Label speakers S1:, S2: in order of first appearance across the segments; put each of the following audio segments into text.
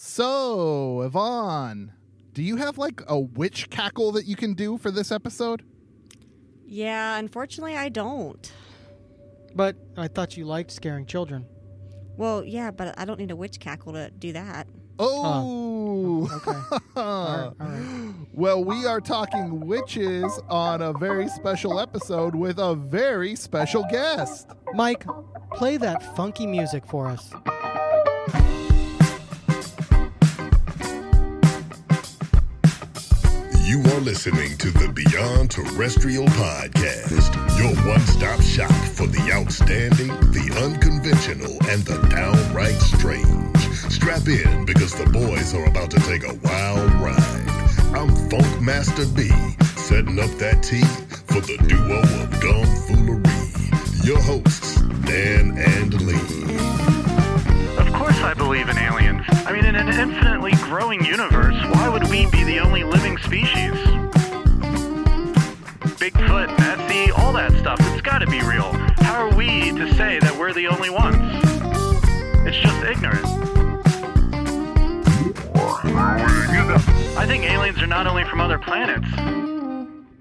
S1: So, Yvonne, do you have like a witch cackle that you can do for this episode?
S2: Yeah, unfortunately, I don't.
S3: But I thought you liked scaring children.
S2: Well, yeah, but I don't need a witch cackle to do that.
S1: Oh, oh
S3: Okay. all right, all right.
S1: well, we are talking witches on a very special episode with a very special guest.
S3: Mike, play that funky music for us.
S4: You are listening to the Beyond Terrestrial Podcast, your one stop shop for the outstanding, the unconventional, and the downright strange. Strap in because the boys are about to take a wild ride. I'm Funk Master B, setting up that tea for the duo of Gumfoolery. Your hosts, Dan and Lee.
S5: I believe in aliens. I mean, in an infinitely growing universe, why would we be the only living species? Bigfoot, Nessie, all that stuff, it's gotta be real. How are we to say that we're the only ones? It's just ignorant. I think aliens are not only from other planets,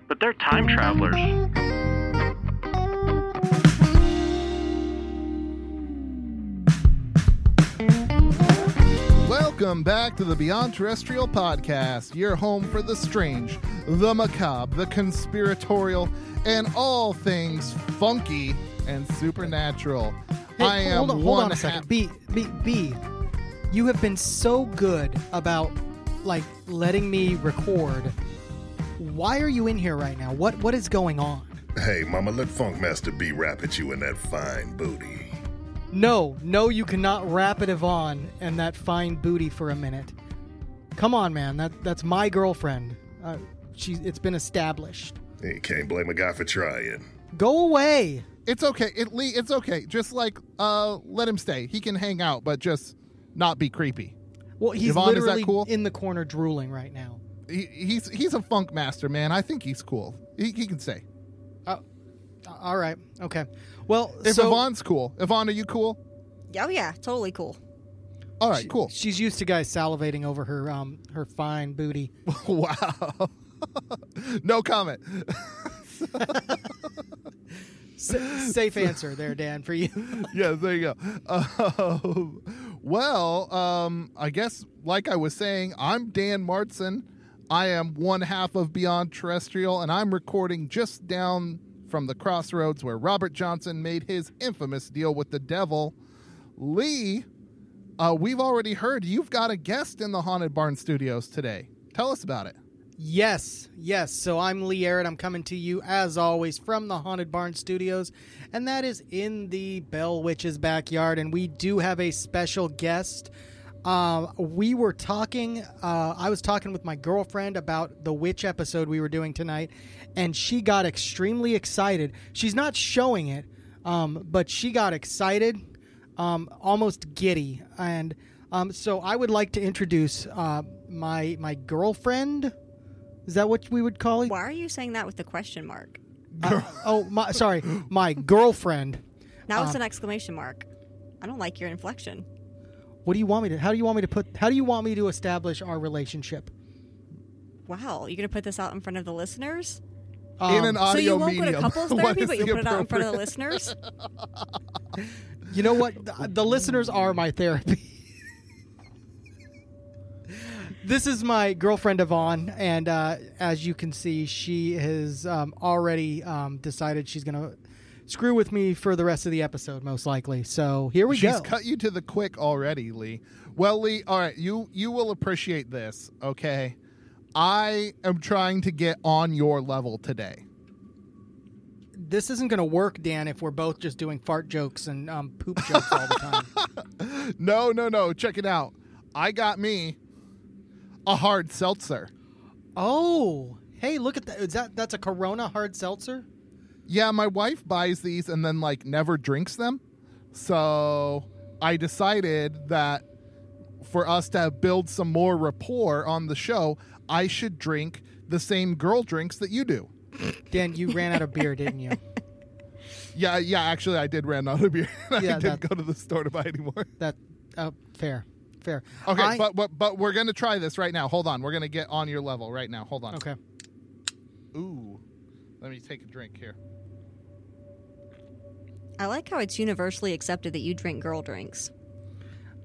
S5: but they're time travelers.
S1: Welcome back to the Beyond Terrestrial Podcast, your home for the strange, the macabre, the conspiratorial, and all things funky and supernatural.
S3: Hey,
S1: I am
S3: hold on, hold
S1: one
S3: on a
S1: half-
S3: second. B, B, B. You have been so good about like letting me record. Why are you in here right now? What what is going on?
S4: Hey, Mama, let Funk Master B rap at you in that fine booty.
S3: No, no, you cannot wrap it Yvonne and that fine booty for a minute. Come on, man. That that's my girlfriend. Uh, she, it's been established.
S4: You can't blame a guy for trying.
S3: Go away.
S1: It's okay. It, Lee, it's okay. Just like uh, let him stay. He can hang out, but just not be creepy.
S3: Well, he's
S1: Yvonne, is that
S3: literally
S1: cool?
S3: in the corner drooling right now.
S1: He, he's he's a funk master, man. I think he's cool. He, he can stay.
S3: Uh, all right. Okay. Well,
S1: If
S3: so
S1: Yvonne's cool, Yvonne, are you cool?
S2: Oh, yeah, totally cool.
S1: All right, cool.
S3: she's used to guys salivating over her um her fine booty.
S1: wow. no comment.
S3: S- safe answer there, Dan, for you.
S1: yeah, there you go. Um, well, um, I guess, like I was saying, I'm Dan Martson. I am one half of Beyond Terrestrial, and I'm recording just down from the crossroads where Robert Johnson made his infamous deal with the devil. Lee, uh, we've already heard you've got a guest in the Haunted Barn Studios today. Tell us about it.
S3: Yes, yes. So I'm Lee Arrett. I'm coming to you as always from the Haunted Barn Studios, and that is in the Bell Witch's backyard. And we do have a special guest. Uh, we were talking. Uh, I was talking with my girlfriend about the witch episode we were doing tonight, and she got extremely excited. She's not showing it, um, but she got excited, um, almost giddy, and um, so I would like to introduce uh, my my girlfriend. Is that what we would call it?
S2: Why are you saying that with the question mark?
S3: Uh, oh, my, sorry, my girlfriend.
S2: Now it's
S3: Um,
S2: an exclamation mark. I don't like your inflection.
S3: What do you want me to? How do you want me to put? How do you want me to establish our relationship?
S2: Wow, you're gonna put this out in front of the listeners?
S1: in
S3: Um,
S1: an audio
S2: so you won't
S1: medium.
S2: go to couples therapy, but
S1: the
S2: you'll put it out in front of the listeners?
S3: You know what? The, the listeners are my therapy. this is my girlfriend Yvonne, and uh, as you can see, she has um, already um, decided she's going to screw with me for the rest of the episode, most likely. So here we
S1: She's
S3: go.
S1: She's cut you to the quick already, Lee. Well, Lee, all right, you you will appreciate this, okay? I am trying to get on your level today.
S3: this isn't going to work, Dan, if we're both just doing fart jokes and um, poop jokes all the time.
S1: No, no, no. Check it out. I got me a hard seltzer.
S3: oh, hey, look at that! Is that that's a Corona hard seltzer?
S1: Yeah, my wife buys these and then like never drinks them. So I decided that for us to build some more rapport on the show, I should drink the same girl drinks that you do.
S3: Dan, you ran out of beer, didn't you?
S1: Yeah, yeah. Actually, I did ran out of beer. I
S3: Yeah,
S1: didn't
S3: that-
S1: go to the store to buy anymore.
S3: That uh, fair, fair.
S1: Okay,
S3: I-
S1: but, but but we're gonna try this right now. Hold on, we're gonna get on your level right now. Hold on.
S3: okay.
S1: Ooh, let me take a drink here.
S2: I like how it's universally accepted that you drink girl drinks.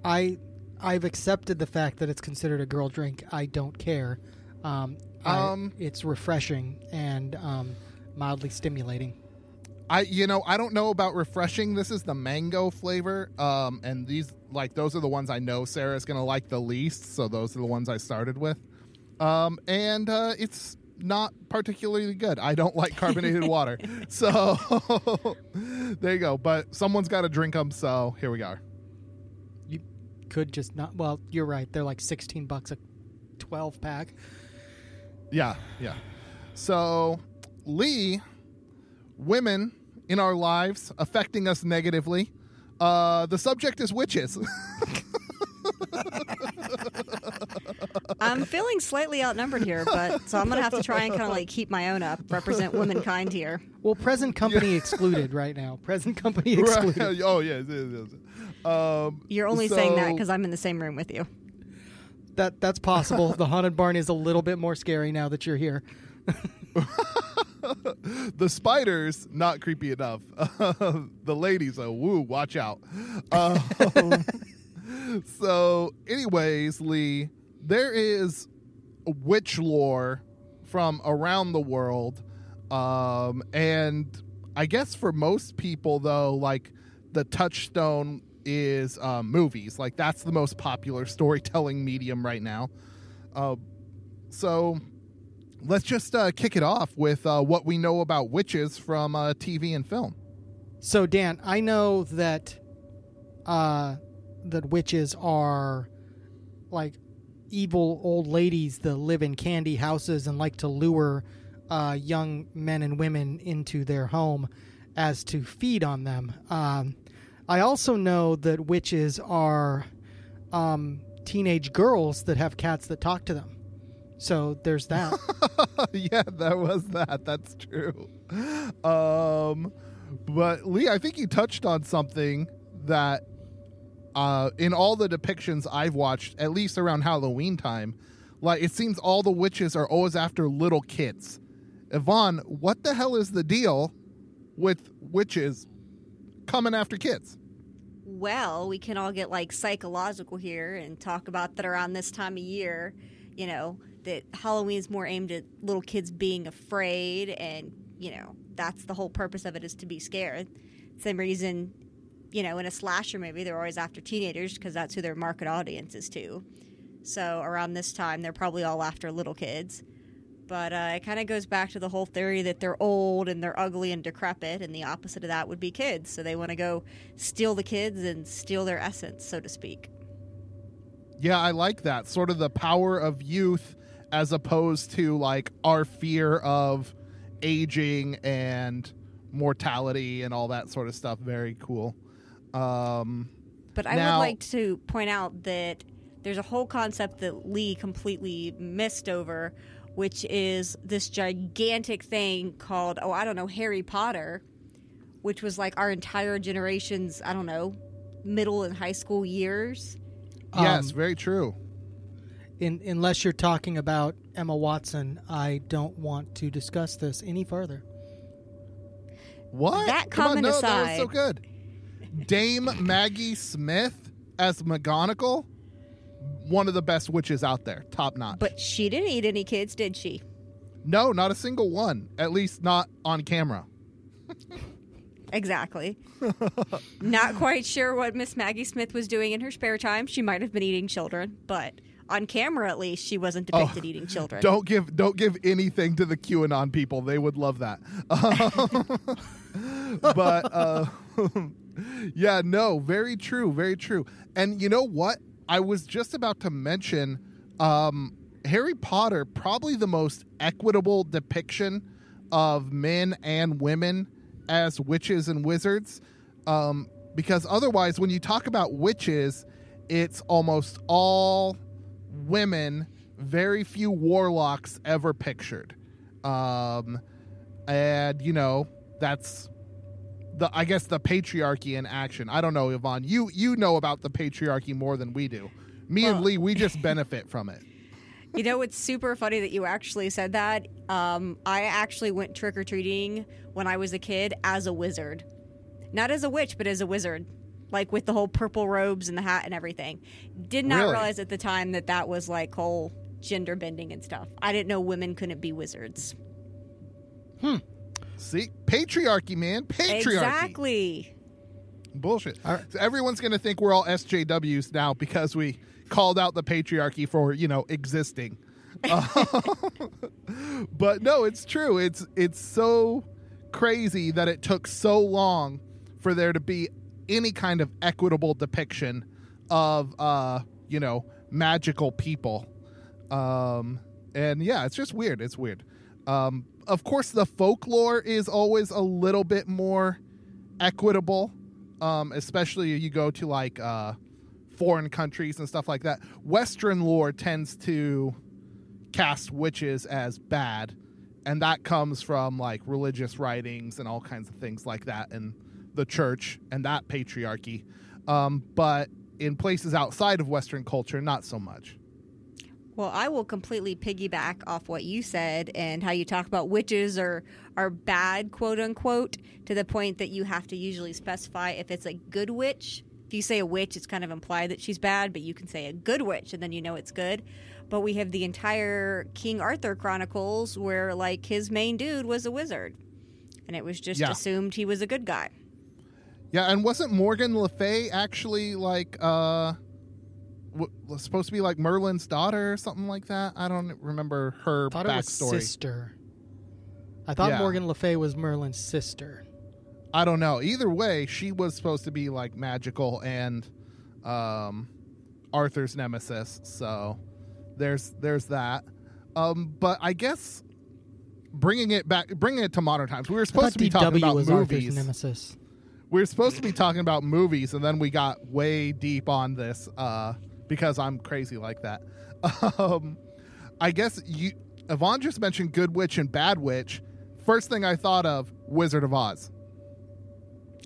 S3: I I've accepted the fact that it's considered a girl drink. I don't care. Um, I-
S1: Um,
S3: it's refreshing and um, mildly stimulating.
S1: I you know I don't know about refreshing. This is the mango flavor, um, and these like those are the ones I know Sarah's gonna like the least. So those are the ones I started with, um, and uh, it's not particularly good. I don't like carbonated water, so there you go. But someone's got to drink them, so here we are.
S3: You could just not. Well, you're right. They're like sixteen bucks a twelve pack.
S1: Yeah, yeah. So Lee, women in our lives affecting us negatively. Uh, the subject is witches.
S2: I'm feeling slightly outnumbered here, but so I'm gonna have to try and kind of like keep my own up, represent womankind here.
S3: Well, present company excluded right now. Present company excluded.
S1: Right. Oh yes, yes, yes. Um,
S2: You're only saying that because I'm in the same room with you.
S3: That that's possible. the haunted barn is a little bit more scary now that you're here.
S1: the spiders not creepy enough. the ladies, oh woo, watch out. Um, so, anyways, Lee, there is witch lore from around the world, um, and I guess for most people though, like the touchstone is um, movies. Like that's the most popular storytelling medium right now. Uh, so let's just uh, kick it off with uh, what we know about witches from uh, TV and film.
S3: So Dan, I know that uh that witches are like evil old ladies that live in candy houses and like to lure uh, young men and women into their home as to feed on them. Um, I also know that witches are um, teenage girls that have cats that talk to them. So there's that.
S1: yeah, that was that. That's true. Um, but Lee, I think you touched on something that uh, in all the depictions I've watched, at least around Halloween time, like it seems all the witches are always after little kids. Yvonne, what the hell is the deal with witches coming after kids?
S2: Well, we can all get like psychological here and talk about that around this time of year, you know, that Halloween is more aimed at little kids being afraid and, you know, that's the whole purpose of it is to be scared. Same reason, you know, in a slasher movie, they're always after teenagers because that's who their market audience is to. So around this time, they're probably all after little kids. But uh, it kind of goes back to the whole theory that they're old and they're ugly and decrepit, and the opposite of that would be kids. So they want to go steal the kids and steal their essence, so to speak.
S1: Yeah, I like that. Sort of the power of youth as opposed to like our fear of aging and mortality and all that sort of stuff. Very cool. Um,
S2: But I
S1: Now-
S2: would like to point out that there's a whole concept that Lee completely missed over, which is this gigantic thing called, oh, I don't know, Harry Potter, which was like our entire generation's, I don't know, middle and high school years.
S1: yes,
S3: Um,
S1: very true.
S3: In, unless you're talking about Emma Watson, I don't want to discuss this any further.
S1: What?
S2: that
S1: Come on,
S2: comment
S1: no, That was so good. Dame Maggie Smith as McGonagall, one of the best witches out there, top notch.
S2: But she didn't eat any kids, did she?
S1: no, not a single one. At least not on camera.
S2: Exactly. Not quite sure what Miss Maggie Smith was doing in her spare time. She might have been eating children, but on camera at least, she wasn't depicted eating children.
S1: Oh, Don't give don't give anything to the QAnon people. They would love that. Um, but uh, yeah, no, very true, very true. And you know what? I was just about to mention um, Harry Potter, probably the most equitable depiction of men and women as witches and wizards. Um, because otherwise, when you talk about witches, it's almost all women, very few warlocks ever pictured. Um, and you know, that's the I guess the patriarchy in action. I don't know, Yvonne. You you know about the patriarchy more than we do. Me and Lee, we just benefit from it.
S2: You know, it's super funny that you actually said that. Um, I actually went trick or treating when I was a kid as a wizard. Not as a witch, but as a wizard. Like with the whole purple robes and the hat and everything. Did not
S1: Really?
S2: realize at the time that that was like whole gender bending and stuff. I didn't know women couldn't be wizards.
S1: See, patriarchy, man, patriarchy.
S2: Exactly.
S1: Bullshit. So everyone's going to think we're all SJWs now because we called out the patriarchy for you know existing. but no, it's true. It's it's so crazy that it took so long for there to be any kind of equitable depiction of uh you know magical people. Um and yeah, it's just weird. It's weird. Um of course the folklore is always a little bit more equitable um, especially you go to like uh, foreign countries and stuff like that. Western lore tends to cast witches as bad, and that comes from like religious writings and all kinds of things like that, and the church and that patriarchy. Um, but in places outside of Western culture, not so much.
S2: Well, I will completely piggyback off what you said and how you talk about witches are are bad, quote unquote, to the point that you have to usually specify if it's a good witch. If you say a witch, it's kind of implied that she's bad, but you can say a good witch and then you know it's good. But we have the entire King Arthur Chronicles where like his main dude was a wizard. And it was just
S1: Yeah.
S2: assumed he was a good guy.
S1: Yeah, and wasn't Morgan Le Fay actually like uh w- supposed to be like Merlin's daughter or something like that? I don't remember her
S3: thought it was
S1: backstory.
S3: sister. I thought
S1: Yeah.
S3: Morgan Le Fay was Merlin's sister.
S1: I don't know. Either way, she was supposed to be like magical and um, Arthur's nemesis. So there's there's that. Um, but I guess bringing it back, bringing it to modern times, we were supposed to be talking about
S3: was Arthur's
S1: movies.
S3: nemesis.
S1: We were supposed to be talking about movies, and then we got way deep on this uh, because I'm crazy like that. Um, I guess you, Yvonne just mentioned Good Witch and Bad Witch. First thing I thought of Wizard of Oz.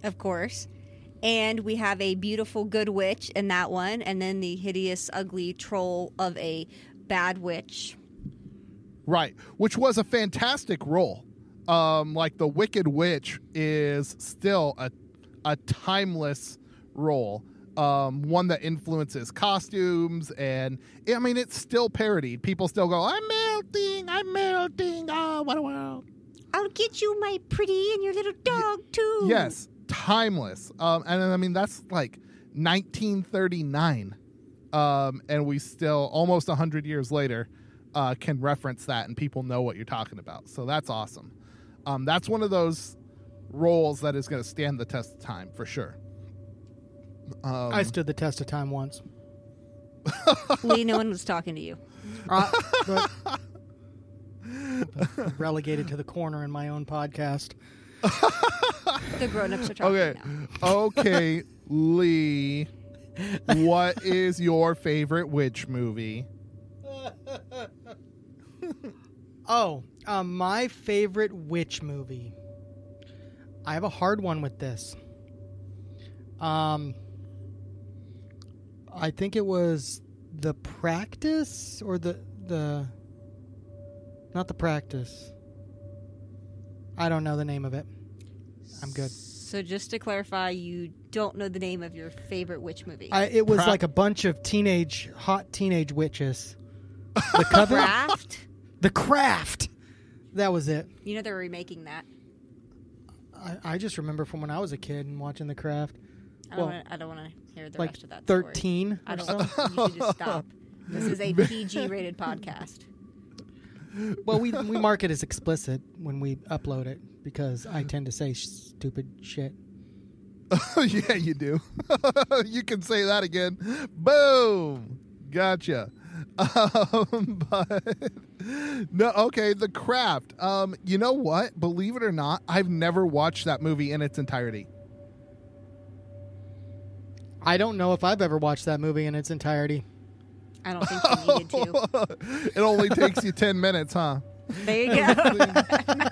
S2: Of course. And we have a beautiful good witch in that one, and then the hideous, ugly troll of a bad witch.
S1: Right, which was a fantastic role. Um, like the Wicked Witch is still a a timeless role. Um, one that influences costumes, and I mean, it's still parodied. People still go, "I'm melting, I'm melting." Oh, what a world!
S2: I'll get you, my pretty, and your little dog, too.
S1: Yes, timeless. Um, and I mean, that's like 1939, um, and we still almost 100 years later uh, can reference that, and people know what you're talking about. So that's awesome. Um, that's one of those roles that is going to stand the test of time for sure. Um,
S3: I stood the test of time once.
S2: Lee, no one was talking to you.
S3: Uh, but- relegated to the corner in my own podcast.
S2: The grown ups are talking
S1: okay,
S2: now.
S1: okay, Lee. What is your favorite witch movie?
S3: Oh, um, my favorite witch movie. I have a hard one with this. Um, I think it was the practice or the the not the practice. I don't know the name of it. I'm good.
S2: So, just to clarify, you don't know the name of your favorite witch movie.
S3: I, it was
S1: Crap.
S3: like a bunch of teenage, hot teenage witches. The coven,
S2: Craft.
S3: the craft. That was it.
S2: You know they're remaking that.
S3: I, I just remember from when I was a kid and watching the craft.
S2: I don't.
S3: Well,
S2: wanna, I don't want to hear the
S3: like
S2: rest of that. story.
S3: thirteen.
S2: I don't.
S3: something.
S2: You should just stop. This is a PG rated podcast.
S3: Well, we we mark it as explicit when we upload it because I tend to say sh- stupid shit.
S1: yeah, you do. you can say that again. Boom. Gotcha. Um, but no, okay, The Craft. Um, you know what? Believe it or not, I've never watched that movie in its entirety.
S3: I don't know if I've ever watched that movie in its entirety.
S2: I don't think you needed to.
S1: it only takes you 10 minutes, huh?
S2: There you go.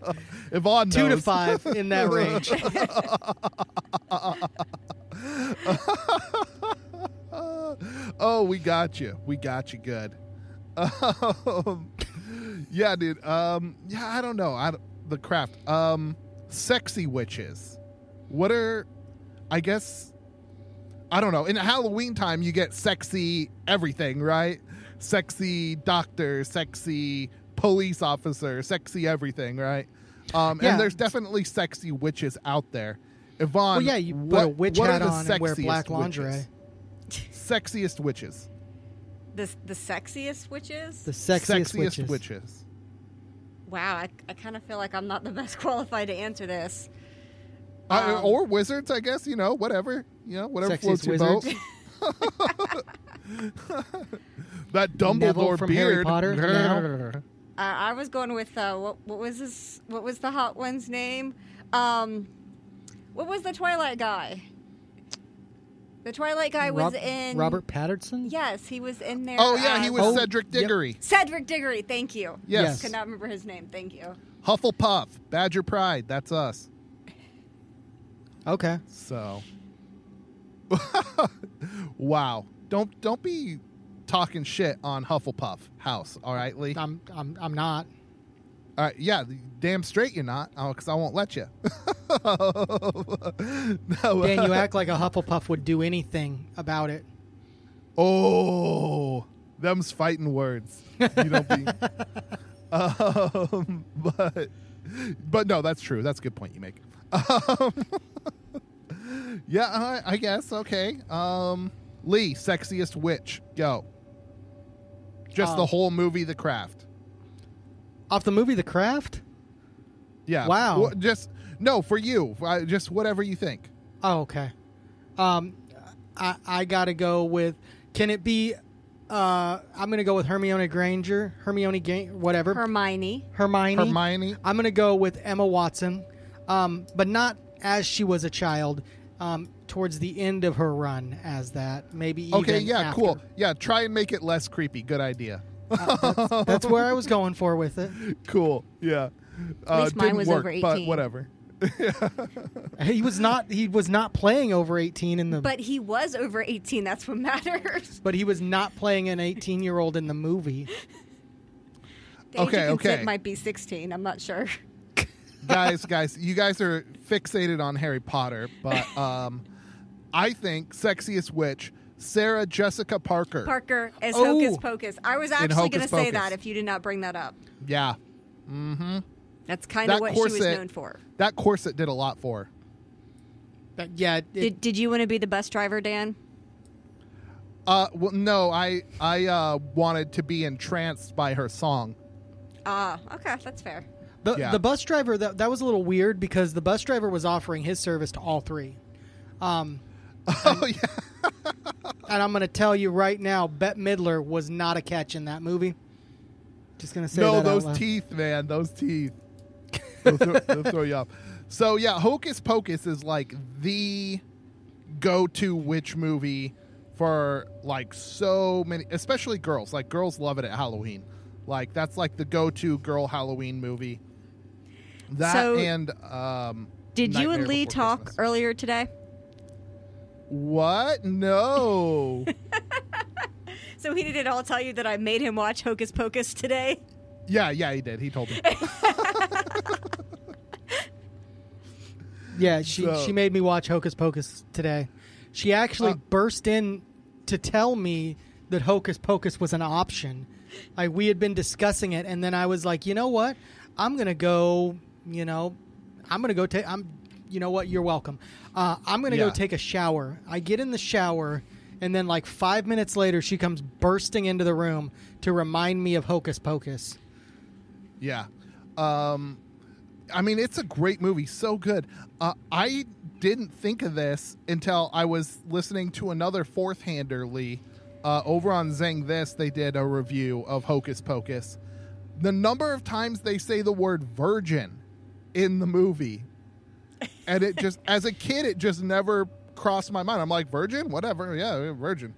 S1: Yvonne
S3: Two to five in that range.
S1: oh, we got you. We got you good. Um, yeah, dude. Um, yeah, I don't know. I the craft. Um, sexy witches. What are? I guess. I don't know. In Halloween time, you get sexy everything, right? Sexy doctor, sexy police officer, sexy everything, right? Um,
S3: Yeah.
S1: and there's definitely sexy witches out there. Yvonne,
S3: well, yeah, you put
S1: what,
S3: a witch
S1: what
S3: hat on and wear
S1: sexiest
S3: black
S1: witches?
S3: lingerie.
S1: Sexiest witches.
S2: the the sexiest witches.
S3: The sexiest,
S1: Sexiest
S3: witches.
S2: wow, I, I kind of feel like I'm not the best qualified to answer this.
S1: Uh,
S2: Um,
S1: or wizards, I guess. You know, whatever. You know, whatever floats your boat. that Dumbledore
S3: from
S1: beard.
S3: Harry Potter. now.
S2: Uh, I was going with uh, what what was this? What was the hot one's name? Um, what was the Twilight guy? The Twilight guy was in
S3: Robert Pattinson.
S2: Yes, he was in there.
S1: Oh yeah, he was
S3: Oh,
S1: Cedric
S3: yep.
S1: Diggory.
S2: Cedric Diggory. Thank you.
S1: Yes.
S3: Yes.
S2: Could not remember his name. Thank you.
S1: Hufflepuff, Badger Pride. That's us.
S3: Okay.
S1: So, wow. Don't don't be talking shit on Hufflepuff House. All right, Lee.
S3: I'm I'm I'm not.
S1: All right, yeah, damn straight you're not. Oh, because I won't let you. no,
S3: Dan, you act like a Hufflepuff would do anything about it.
S1: Oh, them's fighting words. You don't be. um, but, but no, that's true. That's a good point you make. Um, yeah, I, I guess. Okay. Um, Lee, sexiest witch. Go. Just the
S3: Um,
S1: whole movie, The Craft.
S3: Off the movie The Craft.
S1: Yeah.
S3: Wow.
S1: Wh- Just no for you. Uh, Just whatever you think.
S3: Oh, okay. Um, I I gotta go with. Can it be? Uh, I'm gonna go with Hermione Granger. Hermione, Ga- whatever.
S2: Hermione.
S3: Hermione.
S1: Hermione.
S3: I'm gonna go with Emma Watson, um, but not as she was a child. Um, towards the end of her run as that, maybe. Even
S1: Okay. Yeah.
S3: after.
S1: Cool. Yeah. Try and make it less creepy. Good idea.
S3: That's where I was going for with it.
S1: Cool. Yeah. Uh,
S2: least mine
S1: didn't
S2: was
S1: work,
S2: over
S1: But
S2: 18.
S1: whatever.
S3: He was not. He was not playing over 18 in the.
S2: But he was over 18. That's what matters.
S3: but he was not playing an 18 year old in the movie.
S2: The age
S1: Okay,
S2: of consent
S1: okay.
S2: might be 16. I'm not sure.
S1: Guys, guys, you guys are fixated on Harry Potter, but um, I think sexiest witch, Sarah Jessica Parker.
S2: Parker as
S3: Oh.
S2: Hocus Pocus. I was actually going to say that if you did not bring that up.
S1: Yeah, Mm-hmm.
S2: That's kind
S1: That
S2: of what she was known for.
S1: that corset did a lot for. her.
S3: But yeah, it,
S2: Did, did you want to be the bus driver, Dan?
S1: Uh, well, no, I I uh, wanted to be entranced by her song.
S2: Ah, okay, that's fair.
S3: The,
S1: yeah.
S3: the bus driver that that was a little weird because the bus driver was offering his service to all three. Um,
S1: Oh yeah,
S3: and I'm going to tell you right now, Bette Midler was not a catch in that movie. Just going to say
S1: no, those teeth, man, those teeth. they'll, throw, they'll throw you off. So yeah, Hocus Pocus is like the go-to witch movie for like so many, especially girls. Like girls love it at Halloween. Like that's like the go-to girl Halloween movie. That
S2: So,
S1: and um,
S2: Did you and Lee
S1: Before
S2: talk
S1: Christmas.
S2: earlier today?
S1: What? No.
S2: So he did all tell you that I made him watch Hocus Pocus today.
S1: yeah, yeah, he did. He told me.
S3: Yeah, she
S1: So-
S3: she made me watch Hocus Pocus today. She actually
S1: Uh,
S3: burst in to tell me that Hocus Pocus was an option. Like we had been discussing it, and then I was like, you know what? I'm gonna go. You know, I'm gonna go take. I'm. You know what? You're welcome. Uh, I'm gonna go take a shower. I get in the shower, and then like five minutes later, she comes bursting into the room to remind me of Hocus Pocus.
S1: Yeah. Um, I mean, it's a great movie. So good. Uh, I didn't think of this until I was listening to another fourth hander, Lee. Uh, over on Zing This, they did a review of Hocus Pocus. The number of times they say the word virgin in the movie. And it just, as a kid, it just never crossed my mind. I'm like, virgin? Whatever. Yeah, virgin.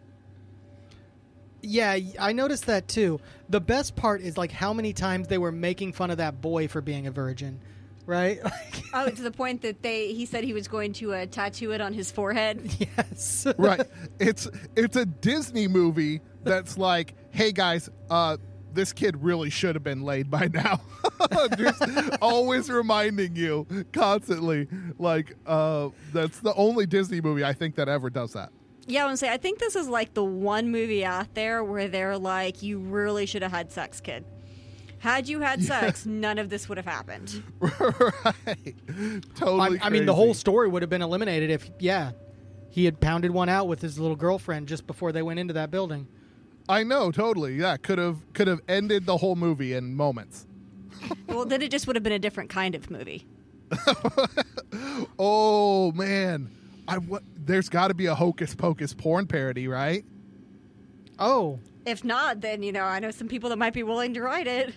S3: Yeah, I noticed that too. The best part is like how many times they were making fun of that boy for being a virgin, right? Like,
S2: Oh, to the point that they he said he was going to uh, tattoo it on his forehead.
S3: yes.
S1: right it's it's a disney movie that's like hey guys uh this kid really should have been laid by now just always reminding you constantly like uh that's the only disney movie i think that ever does that
S2: Yeah, I want to say I think this is like the one movie out there where they're like, you really should have had sex, kid. Had you had sex, none of this would have happened.
S1: right totally
S3: I, I mean, the whole story would have been eliminated if, yeah, he had pounded one out with his little girlfriend just before they went into that building.
S1: I know totally yeah could have could have ended the whole movie in moments
S2: well, then it just would have been a different kind of movie.
S1: oh man i what there's got to be a hocus pocus porn parody right
S3: Oh,
S2: If not, then you know I know some people that might be willing to write it.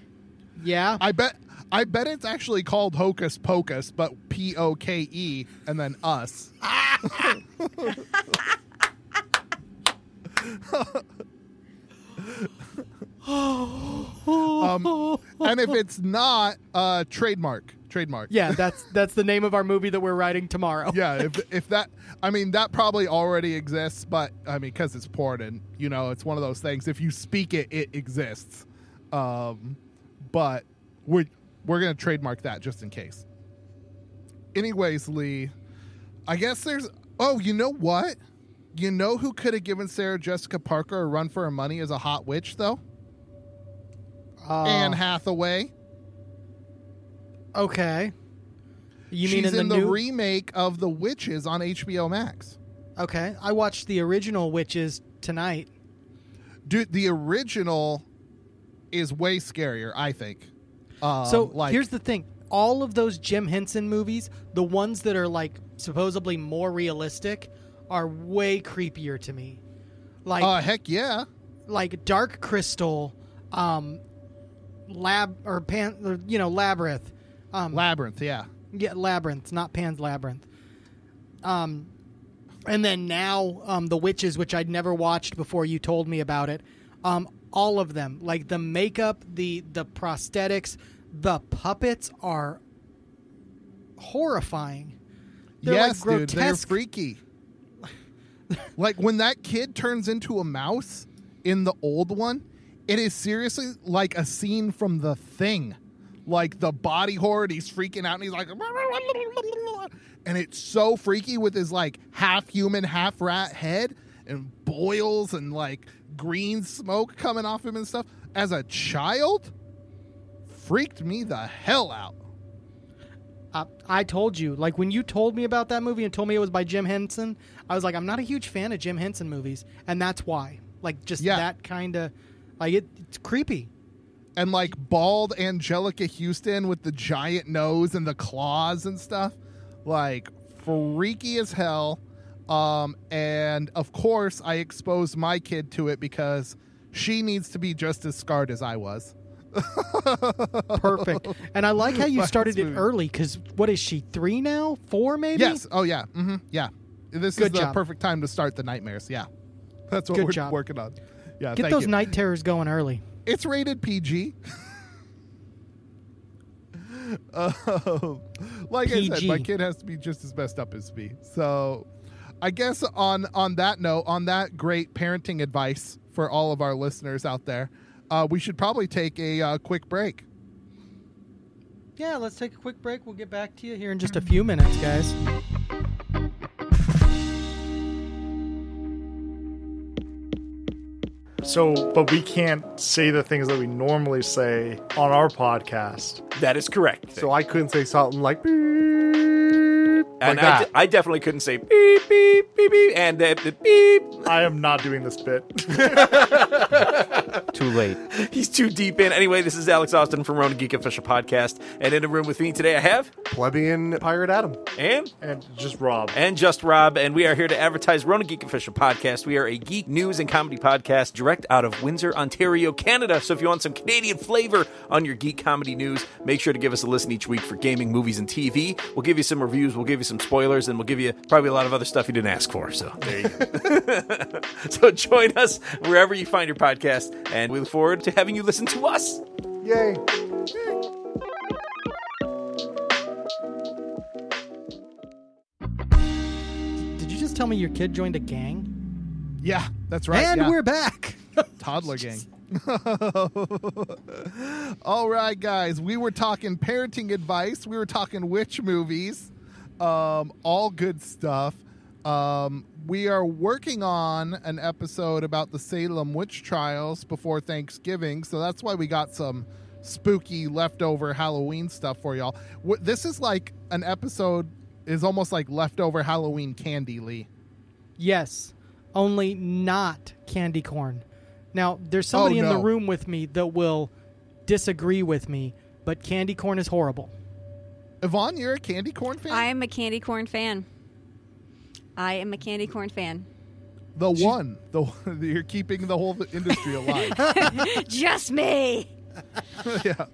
S3: yeah.
S1: I bet I bet it's actually called Hocus Pocus, but P O K E and then us. um, and if it's not, uh, trademark, trademark.
S3: yeah, that's that's the name of our movie that we're writing tomorrow.
S1: yeah. If if that, I mean, that probably already exists, but I mean, because it's porn, and you know, it's one of those things. If you speak it, it exists. Um, but we're we're gonna trademark that just in case. Anyways, Lee, I guess there's. Oh, you know what? You know who could have given Sarah Jessica Parker a run for her money as a hot witch, though?
S3: Uh,
S1: Anne Hathaway.
S3: okay. You
S1: She's
S3: mean in the,
S1: in the
S3: new?
S1: remake of The Witches on HBO Max.
S3: okay, I watched the original Witches tonight.
S1: Dude, the original is way scarier, I think. Um,
S3: So
S1: like,
S3: here's the thing: all of those Jim Henson movies, the ones that are like supposedly more realistic, are way creepier to me. Like
S1: uh, heck yeah.
S3: like Dark Crystal, um, Lab or Pan, or, you know Labyrinth, um,
S1: Labyrinth, yeah.
S3: yeah Labyrinth, not Pan's Labyrinth. Um, and then now um, the Witches, which I'd never watched before you told me about it. Um, all of them, like the makeup, the the prosthetics, the puppets are horrifying. They're
S1: yes,
S3: like
S1: dude, they're freaky. like when that kid turns into a mouse in the old one, it is seriously like a scene from The Thing. Like the body horror, and he's freaking out, and he's like, and it's so freaky with his like half human, half rat head, and boils and like green smoke coming off him and stuff. As a child, freaked me the hell out.
S3: Uh, I told you, like when you told me about that movie and told me it was by Jim Henson, I was like, I'm not a huge fan of Jim Henson movies, and that's why. Like just
S1: Yeah.
S3: that kind of, like it, it's creepy.
S1: and like bald Anjelica Huston with the giant nose and the claws and stuff. Like freaky as hell. Um, and of course, I exposed my kid to it because she needs to be just as scarred as I was.
S3: Perfect. and I like how you started it early because what is she three now? Four maybe?
S1: Yes. Oh, yeah. Mm-hmm. Yeah. This
S3: Good
S1: is the
S3: job.
S1: perfect time to start the nightmares. Yeah. That's what
S3: Good
S1: we're
S3: job.
S1: working on. Yeah.
S3: Get those
S1: you.
S3: night terrors going early.
S1: It's rated PG. Um, like I said, my kid has to be just as messed up as me. So, I guess on on that note, on that great parenting advice for all of our listeners out there, uh, we should probably take a uh, quick break.
S3: Yeah, let's take a quick break. We'll get back to you here in just a few minutes, guys.
S6: So, but we can't say the things that we normally say on our podcast.
S7: That is correct.
S8: So I couldn't say something like beep,
S7: and
S8: like
S7: I,
S8: that.
S7: d- I definitely couldn't say beep beep beep beep and uh, the beep.
S6: I am not doing this bit.
S8: Too late.
S7: He's too deep in. Anyway, this is Alex Austin from Ronan Geek Official Podcast, and in the room with me today I have
S8: Plebeian Pirate Adam.
S7: and
S6: and just Rob.
S7: and just Rob, and we are here to advertise Ronan Geek Official Podcast. We are a geek news and comedy podcast direct out of Windsor, Ontario, Canada. So if you want some Canadian flavor on your geek comedy news, make sure to give us a listen each week for gaming, movies, and TV. We'll give you some reviews, we'll give you some spoilers, and we'll give you probably a lot of other stuff you didn't ask for. So there you go. so join us wherever you find your podcast, and we look forward to having you listen to us.
S8: Yay.
S3: Did you just tell me your kid joined a gang?
S1: Yeah, that's right.
S3: and
S1: yeah.
S3: we're back.
S1: toddler gang. All right, guys. We were talking parenting advice. We were talking witch movies. Um, all good stuff. Um, we are working on an episode about the Salem witch trials before Thanksgiving, so that's why we got some spooky leftover Halloween stuff for y'all. This is like an episode is almost like leftover Halloween candy, Lee.
S3: yes, only not candy corn. Now, there's somebody
S1: Oh,
S3: in the room with me that will disagree with me, but candy corn is horrible.
S1: Yvonne, you're a candy corn fan.
S2: I am a candy corn fan. I am a candy corn fan.
S1: The one, the you're keeping the whole industry alive.
S2: Just me.
S1: yeah.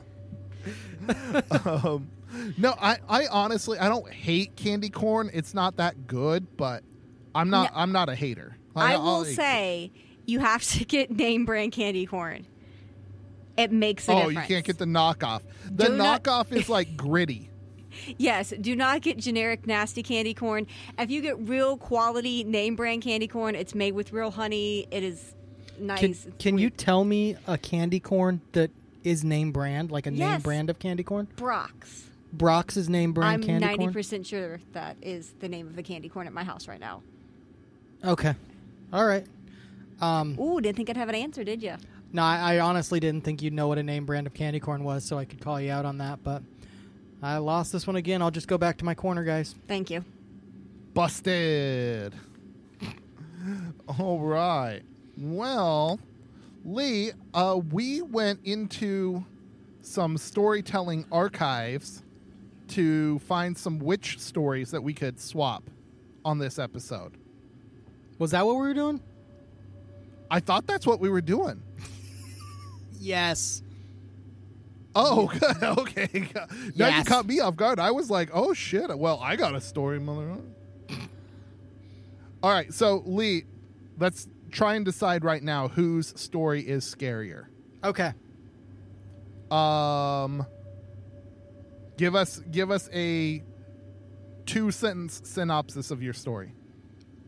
S1: um, no, I, I honestly, I don't hate candy corn. It's not that good, but I'm not,
S2: No.
S1: I'm not a hater.
S2: I
S1: I'll
S2: will
S1: eat-
S2: say you have to get name brand candy corn. It makes a
S1: oh,
S2: difference.
S1: you can't get the knockoff. The
S2: Do not-
S1: knockoff is like gritty.
S2: Yes, do not get generic nasty candy corn. If you get real quality name brand candy corn, it's made with real honey. It is nice.
S3: Can, can you tell me a candy corn that is name brand, like a name brand of candy corn?
S2: Brach's?
S3: Brach's is name brand
S2: I'm
S3: candy
S2: ninety
S3: corn.
S2: percent sure that is the name of the candy corn at my house right now.
S3: Okay, all right. Um,
S2: Ooh, didn't think I'd have an answer, did you?
S3: no, I, I honestly didn't think you'd know what a name brand of candy corn was, so I could call you out on that. But I lost this one again. I'll just go back to my corner, guys.
S2: Thank you.
S1: Busted. All right. Well, Lee, uh, we went into some storytelling archives to find some witch stories that we could swap on this episode.
S3: Was that what we were doing?
S1: I thought that's what we were doing.
S3: Yes.
S1: Oh, okay. Now you caught me off guard. I was like, oh shit. Well, I got a story, mother. All right, so Lee, let's try and decide right now whose story is scarier.
S3: Okay.
S1: Um, give us give us a two sentence synopsis of your story.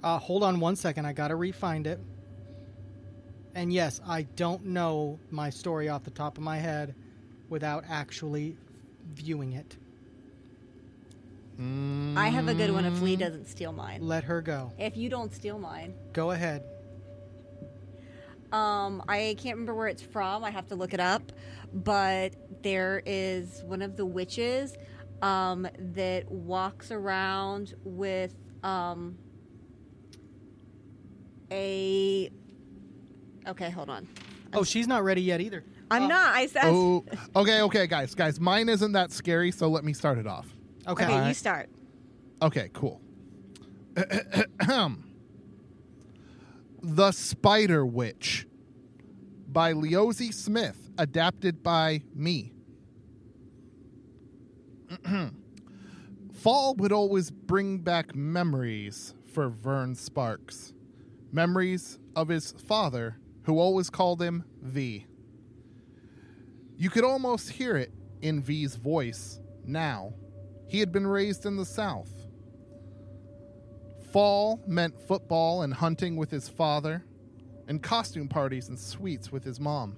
S3: Uh, hold on one second. I got to refind it. And yes, I don't know my story off the top of my head without actually viewing it.
S2: I have a good one if Lee doesn't steal mine.
S3: Let her go.
S2: If you don't steal mine.
S3: Go ahead.
S2: Um, I can't remember where it's from. I have to look it up. But there is one of the witches um, that walks around with um, a. Okay, hold on.
S3: Oh, she's not ready yet either.
S2: I'm oh. not. I said.
S1: Oh, okay, okay, guys, guys. Mine isn't that scary, so let me start it off.
S3: Okay.
S2: okay, you start.
S1: Okay, cool. the Spider Witch by Leozie Smith, adapted by me. Fall would always bring back memories for Vern Sparks. Memories of his father, who always called him V. You could almost hear it in V's voice now. He had been raised in the South. Fall meant football and hunting with his father, and costume parties and sweets with his mom.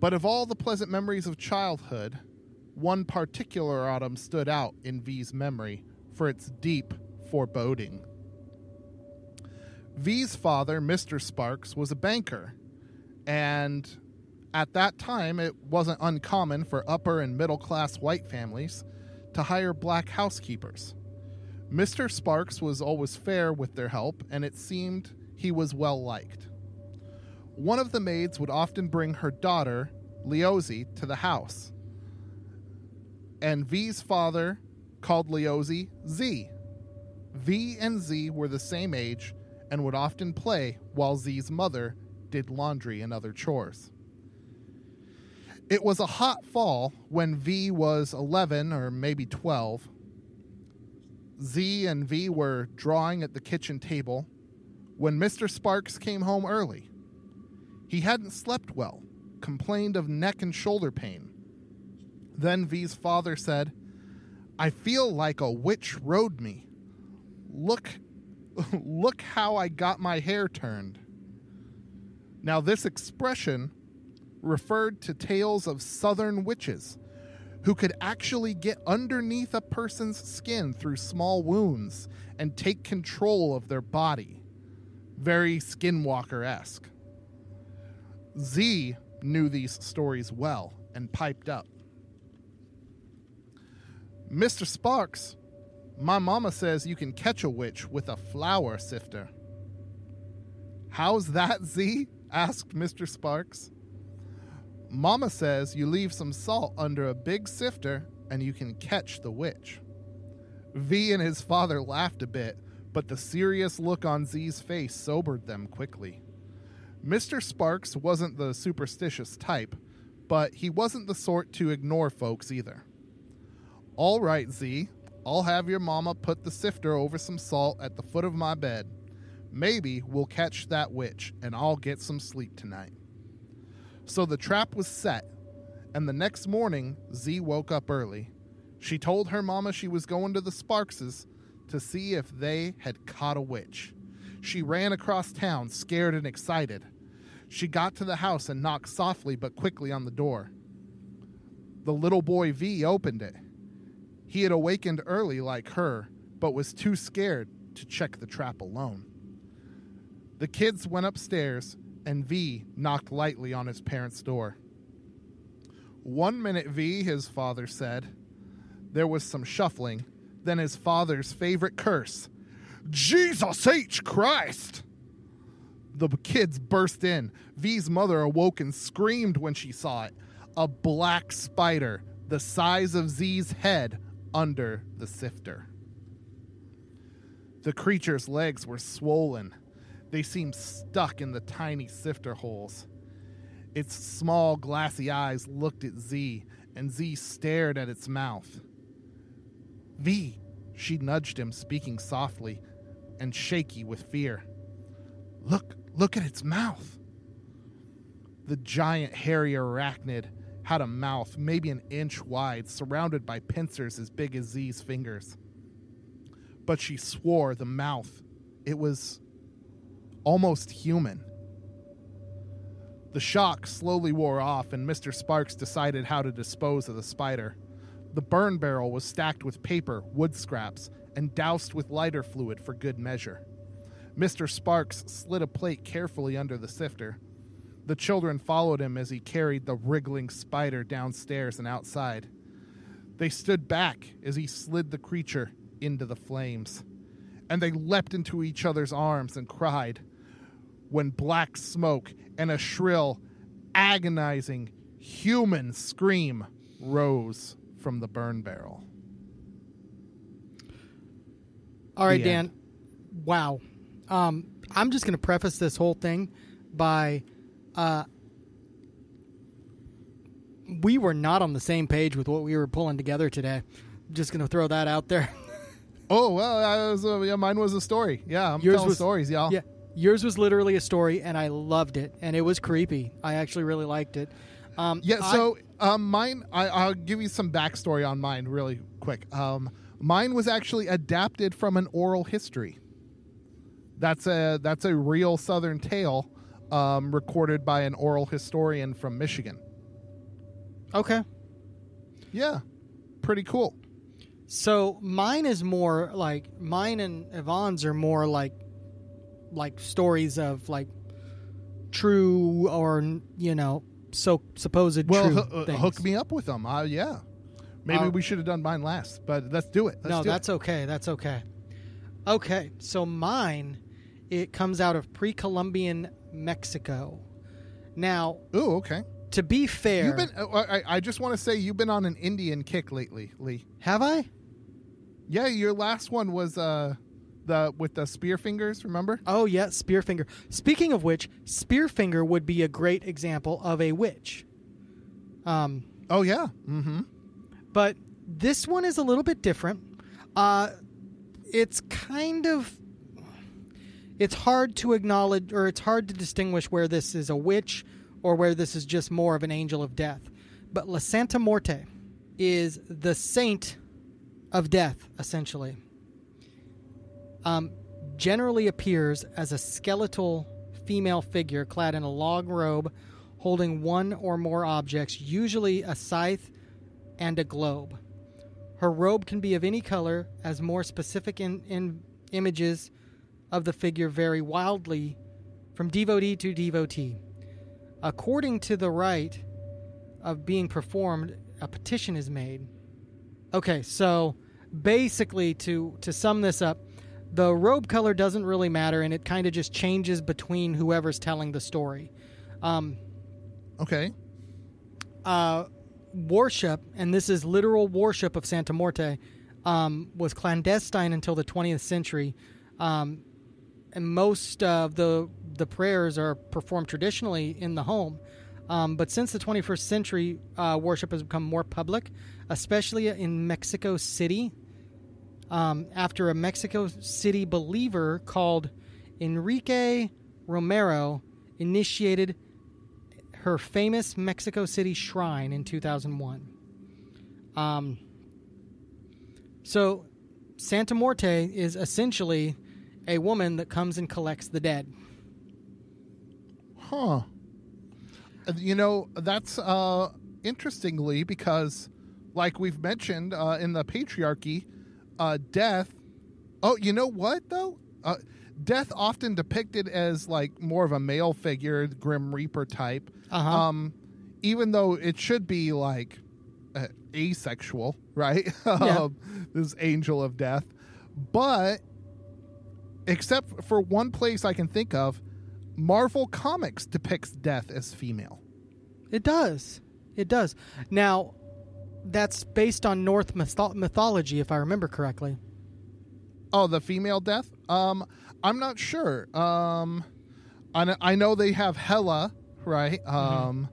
S1: But of all the pleasant memories of childhood, one particular autumn stood out in V's memory for its deep foreboding. V's father, Mr. Sparks, was a banker, and at that time it wasn't uncommon for upper and middle class white families to hire black housekeepers. Mr. Sparks was always fair with their help, and it seemed he was well liked. One of the maids would often bring her daughter, Leozie, to the house. And V's father called Leozie Z. V and Z were the same age and would often play while Z's mother did laundry and other chores. It was a hot fall when V was 11 or maybe 12. Z and V were drawing at the kitchen table when Mr. Sparks came home early. He hadn't slept well, complained of neck and shoulder pain. Then V's father said, I feel like a witch rode me. Look look how I got my hair turned. Now this expression referred to tales of southern witches who could actually get underneath a person's skin through small wounds and take control of their body. Very skinwalker esque. Z knew these stories well and piped up. Mr. Sparks, my mama says you can catch a witch with a flour sifter. How's that, Z? asked Mr. Sparks. Mama says you leave some salt under a big sifter and you can catch the witch. V and his father laughed a bit, but the serious look on Z's face sobered them quickly. Mr. Sparks wasn't the superstitious type, but he wasn't the sort to ignore folks either. All right, Z, I'll have your mama put the sifter over some salt at the foot of my bed. Maybe we'll catch that witch and I'll get some sleep tonight. So the trap was set, and the next morning, Z woke up early. She told her mama she was going to the Sparkses to see if they had caught a witch. She ran across town, scared and excited. She got to the house and knocked softly but quickly on the door. The little boy V opened it. He had awakened early like her, but was too scared to check the trap alone. The kids went upstairs, and V knocked lightly on his parents' door. One minute, V, his father said. There was some shuffling, then his father's favorite curse Jesus H. Christ! The kids burst in. V's mother awoke and screamed when she saw it a black spider the size of Z's head under the sifter. The creature's legs were swollen. They seemed stuck in the tiny sifter holes. Its small, glassy eyes looked at Z, and Z stared at its mouth. V, she nudged him, speaking softly and shaky with fear. Look, look at its mouth. The giant hairy arachnid had a mouth maybe an inch wide, surrounded by pincers as big as Z's fingers. But she swore the mouth, it was almost human. The shock slowly wore off, and Mr. Sparks decided how to dispose of the spider. The burn barrel was stacked with paper, wood scraps, and doused with lighter fluid for good measure. Mr. Sparks slid a plate carefully under the sifter. The children followed him as he carried the wriggling spider downstairs and outside. They stood back as he slid the creature into the flames, and they leapt into each other's arms and cried when black smoke and a shrill, agonizing human scream rose from the burn barrel.
S3: All right, Dan. Wow. Um, I'm just going to preface this whole thing by uh, we were not on the same page with what we were pulling together today. Just going to throw that out there.
S1: Oh well, was, uh, yeah, mine was a story. Yeah, I'm
S3: Yours
S1: telling
S3: was-
S1: stories, y'all.
S3: Yeah, yours was literally a story, and I loved it, and it was creepy. I actually really liked it. Um,
S1: Yeah,
S3: I-
S1: so um, mine, I, I'll give you some backstory on mine really quick. Um, mine was actually adapted from an oral history. That's a that's a real Southern tale, um, recorded by an oral historian from Michigan.
S3: okay,
S1: Yeah, pretty cool.
S3: So mine is more like mine and Yvonne's are more like like stories of like true or you know so supposed
S1: Well,
S3: true
S1: hoo- uh,
S3: things.
S1: hook me up with them. Uh, yeah. Maybe
S3: Uh,
S1: we should have done mine last, but let's do it. Let's
S3: no,
S1: do
S3: that's
S1: it.
S3: okay. That's okay. Okay, so mine it comes out of pre-Columbian Mexico. Now,
S1: Ooh, okay.
S3: to be fair,
S1: You've been. uh, I, I just want to say you've been on an Indian kick lately, Lee.
S3: have I?
S1: Yeah, your last one was uh, the with the spear fingers. Remember?
S3: Oh yeah, spear finger. Speaking of which, spear finger would be a great example of a witch. Um,
S1: Oh yeah. Mm-hmm.
S3: but this one is a little bit different. Uh, it's kind of it's hard to acknowledge or it's hard to distinguish where this is a witch or where this is just more of an angel of death. But La Santa Muerte is the saint of death, essentially. Um, generally appears as a skeletal female figure clad in a long robe holding one or more objects, usually a scythe and a globe. Her robe can be of any color, as more specific in, in images of the figure vary wildly from devotee to devotee. According to the rite of being performed, a petition is made. Okay, so basically, to to sum this up, the robe color doesn't really matter, and it kind of just changes between whoever's telling the story. Um,
S1: Okay.
S3: uh, worship, and this is literal worship of Santa Muerte, um, was clandestine until the 20th century. Um, and most of the the prayers are performed traditionally in the home. Um, but since the 21st century, uh, worship has become more public, especially in Mexico City. Um, after a Mexico City believer called Enrique Romero initiated her famous Mexico City shrine in 2001. Um, so, Santa Muerte is essentially a woman that comes and collects the dead.
S1: Huh. Uh, You know, that's uh interestingly because like we've mentioned uh in the patriarchy, uh death Oh, you know what though? Uh death often depicted as like more of a male figure, grim reaper type.
S3: Uh-huh.
S1: Um even though it should be like uh, asexual, right?
S3: Yeah.
S1: Um, this angel of death. But except for one place I can think of, Marvel Comics depicts death as female.
S3: It does. It does. Now, that's based on Norse mytho- mythology, if I remember correctly.
S1: Oh, the female death? Um, I'm not sure. Um, I know, I know they have Hela, right? Um,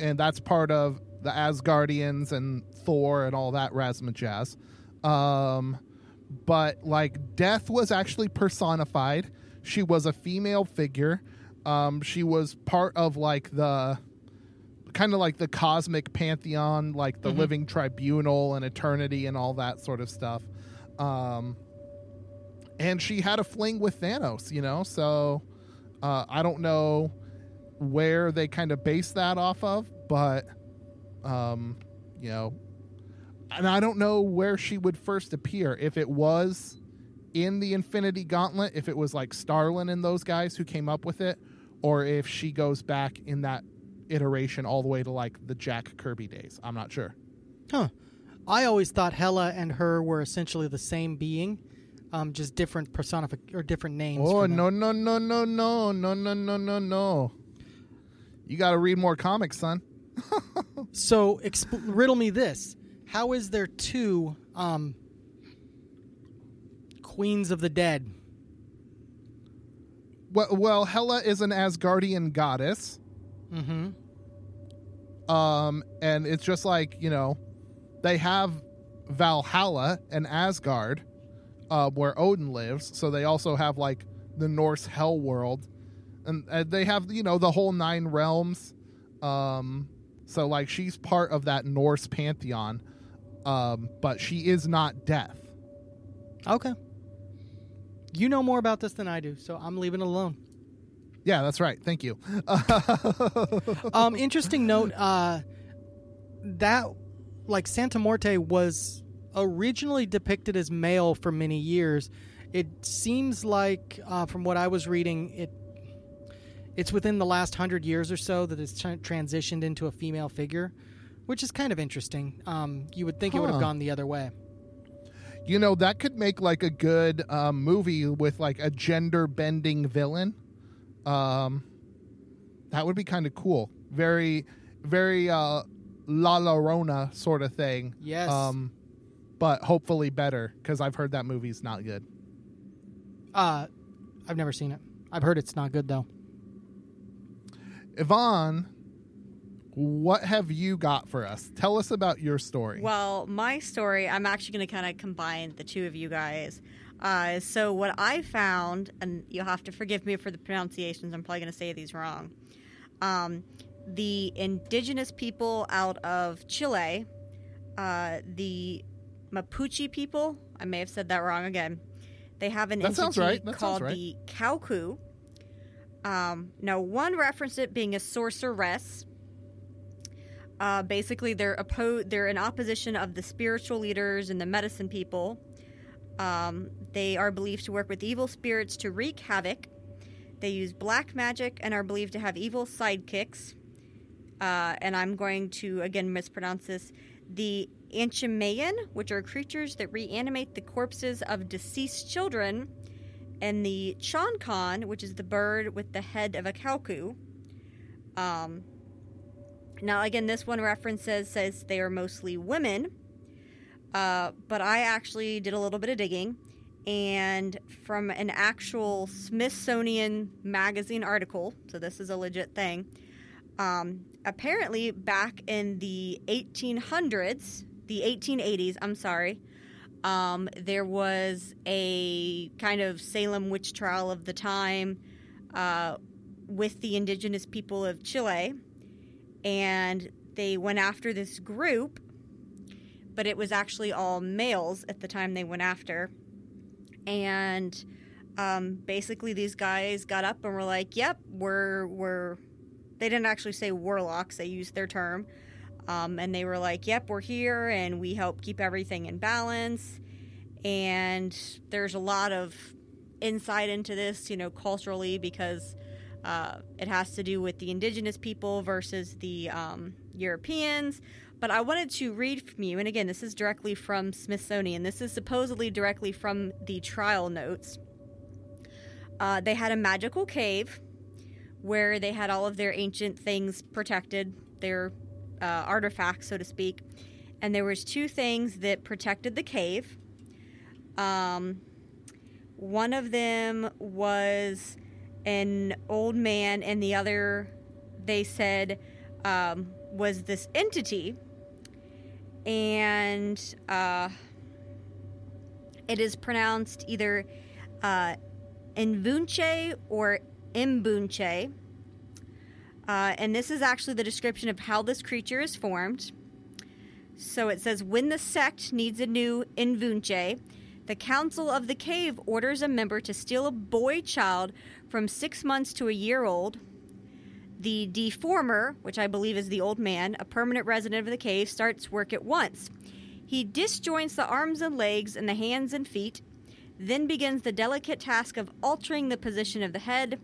S1: and that's part of the Asgardians and Thor and all that razzmatazz. Um, but like death was actually personified. She was a female figure. Um, she was part of like the kind of like the cosmic pantheon, like the living tribunal and eternity and all that sort of stuff. Um, and she had a fling with Thanos, you know. So uh, I don't know where they kind of base that off of, but um, you know, and I don't know where she would first appear. If it was in the Infinity Gauntlet, if it was like Starlin and those guys who came up with it, or if she goes back in that iteration all the way to like the Jack Kirby days. I'm not sure.
S3: Huh. I always thought Hela and her were essentially the same being, um, just different personific or different names.
S1: Oh no no no no no no no no no no! You got to read more comics, son.
S3: So, expl- riddle me this: How is there two um, queens of the dead?
S1: Well, well, Hela is an Asgardian goddess.
S3: Mm-hmm.
S1: Um, and it's just like you know, they have Valhalla and Asgard, uh, where Odin lives. So they also have like the Norse Hell world, and uh, they have you know the whole nine realms. Um, so like she's part of that Norse pantheon, um, but she is not death.
S3: Okay. You know more about this than I do, so I'm leaving it alone.
S1: Yeah, that's right. Thank you.
S3: um, interesting note. Uh, that like Santa Muerte was originally depicted as male for many years. It seems like, uh, from what I was reading, it it's within the last hundred years or so that it's tra- transitioned into a female figure, which is kind of interesting. Um, you would think it would have gone the other way.
S1: You know, that could make like a good um, movie with like a gender bending villain. Um, that would be kind of cool. Very, very uh, La Llorona sort of thing.
S3: Yes.
S1: Um, but hopefully better because I've heard that movie's not good.
S3: Uh, I've never seen it. I've heard it's not good though.
S1: Yvonne, what have you got for us? Tell us about your story.
S2: Well, my story, I'm actually going to kind of combine the two of you guys. Uh, so, what I found, and you'll have to forgive me for the pronunciations, I'm probably going to say these wrong. Um, the indigenous people out of Chile, uh, the Mapuche people, I may have said that wrong again. They have an
S1: That
S2: entity
S1: right.
S2: Called
S1: right.
S2: the Kauku. Um, now, one referenced it being a sorceress. Uh, basically, they're oppo- they're in opposition of the spiritual leaders and the medicine people. Um, they are believed to work with evil spirits to wreak havoc. They use black magic and are believed to have evil sidekicks. Uh, and I'm going to again mispronounce this. The Anchimayan, which are creatures that reanimate the corpses of deceased children, and the Chonkan, which is the bird with the head of a kauku. Um, now, again, this one references says they are mostly women, uh, but I actually did a little bit of digging, and from an actual Smithsonian magazine article, so this is a legit thing. Um, apparently, back in the 1800s, the 1880s, I'm sorry, um, there was a kind of Salem witch trial of the time uh, with the indigenous people of Chile, and they went after this group, but it was actually all males at the time they went after. And um, basically, these guys got up and were like, "Yep, we're we're." They didn't actually say warlocks; they used their term. Um, and they were like, "Yep, we're here, and we help keep everything in balance." And there's a lot of insight into this, you know, culturally because uh, it has to do with the indigenous people versus the um, Europeans. But I wanted to read from you, and again, this is directly from Smithsonian. This is supposedly directly from the trial notes. Uh, they had a magical cave where they had all of their ancient things protected, their uh, artifacts, so to speak. And there was two things that protected the cave. Um, one of them was an old man, and the other, they said, um, was this entity. And uh, it is pronounced either uh, Invunche or Imbunche. Uh, and this is actually the description of how this creature is formed. So it says when the sect needs a new Invunche, the council of the cave orders a member to steal a boy child from six months to a year old. The deformer, which I believe is the old man, a permanent resident of the cave, starts work at once. He disjoints the arms and legs and the hands and feet, then begins the delicate task of altering the position of the head.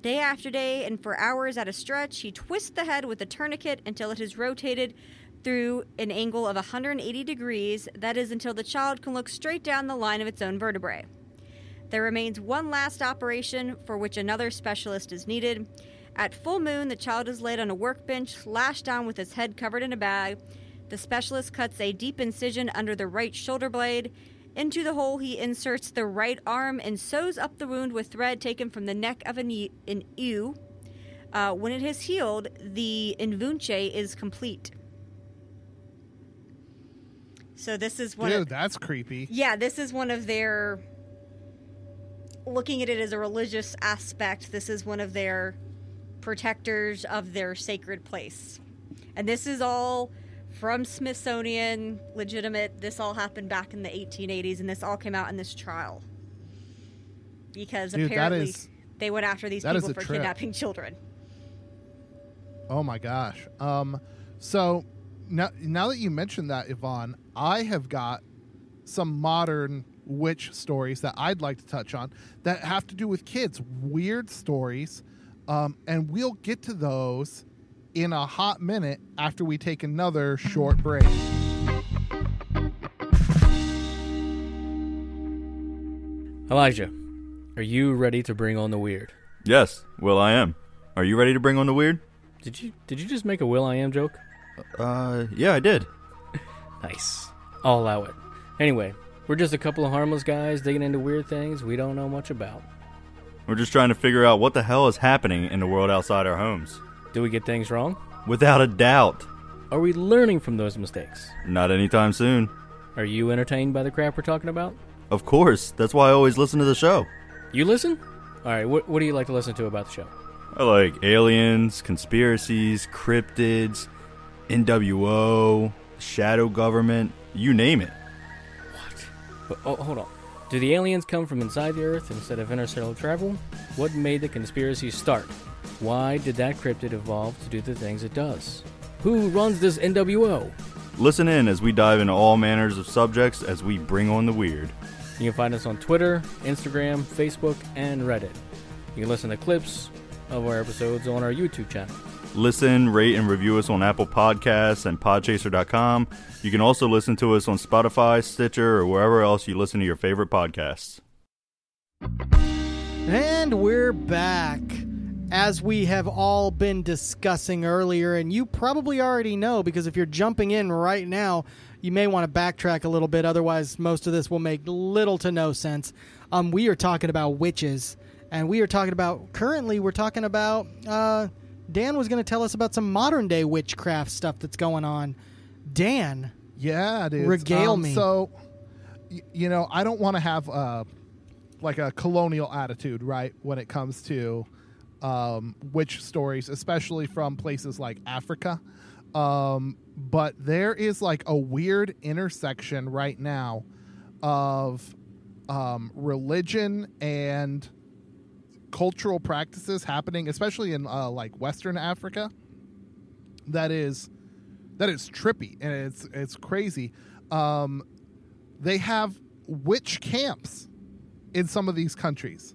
S2: Day after day, and for hours at a stretch, he twists the head with a tourniquet until it is rotated through an angle of 180 degrees, that is, until the child can look straight down the line of its own vertebrae. There remains one last operation for which another specialist is needed. At full moon, the child is laid on a workbench, lashed down with his head covered in a bag. The specialist cuts a deep incision under the right shoulder blade. Into the hole, he inserts the right arm and sews up the wound with thread taken from the neck of an, e- an ewe. Uh, when it has healed, the invunche is complete. So this is one
S1: Dude,
S2: of
S1: that's creepy.
S2: yeah, this is one of their looking at it as a religious aspect. This is one of their protectors of their sacred place. And this is all from Smithsonian, legitimate. This all happened back in the 1880s and this all came out in this trial. Because
S1: Dude,
S2: apparently
S1: is-
S2: they went after these people for
S1: trip.
S2: kidnapping children.
S1: Oh my gosh. Um, so now, now that you mentioned that, Yvonne, I have got some modern witch stories that I'd like to touch on that have to do with kids, weird stories, um, and we'll get to those in a hot minute after we take another short break.
S9: Elijah, are you ready to bring on the weird?
S10: Yes, Will I am. Are you ready to bring on the weird?
S9: Did you did you just make a Will I am joke?
S10: Uh, yeah, I did.
S9: Nice. I'll allow it. Anyway, we're just a couple of harmless guys digging into weird things we don't know much about.
S10: We're just trying to figure out what the hell is happening in the world outside our homes.
S9: Do we get things wrong?
S10: Without a doubt.
S9: Are we learning from those mistakes?
S10: Not anytime soon.
S9: Are you entertained by the crap we're talking about?
S10: Of course. That's why I always listen to the show.
S9: You listen? All right, what, what do you like to listen to about the show?
S10: I like aliens, conspiracies, cryptids, NWO, shadow government, you name it.
S9: But, oh, hold on. Do the aliens come from inside the Earth instead of interstellar travel? What made the conspiracy start? Why did that cryptid evolve to do the things it does? Who runs this NWO?
S10: Listen in as we dive into all manners of subjects as we bring on the weird.
S9: You can find us on Twitter, Instagram, Facebook, and Reddit. You can listen to clips of our episodes on our YouTube channel.
S10: Listen, rate, and review us on Apple Podcasts and Podchaser.com. You can also listen to us on Spotify, Stitcher, or wherever else you listen to your favorite podcasts.
S3: And we're back. As we have all been discussing earlier, and you probably already know because if you're jumping in right now, you may want to backtrack a little bit. Otherwise, most of this will make little to no sense. Um, we are talking about witches, and we are talking about currently, we're talking about. Uh, Dan was going to tell us about some modern day witchcraft stuff that's going on. Dan,
S1: Yeah, it is.
S3: Regale
S1: Um,
S3: me.
S1: So, y- you know, I don't want to have uh, like a colonial attitude, right, when it comes to um, witch stories, especially from places like Africa. Um, but there is like a weird intersection right now of um, religion and cultural practices happening, especially in uh, like Western Africa. That is that is trippy and it's it's crazy. Um, they have witch camps in some of these countries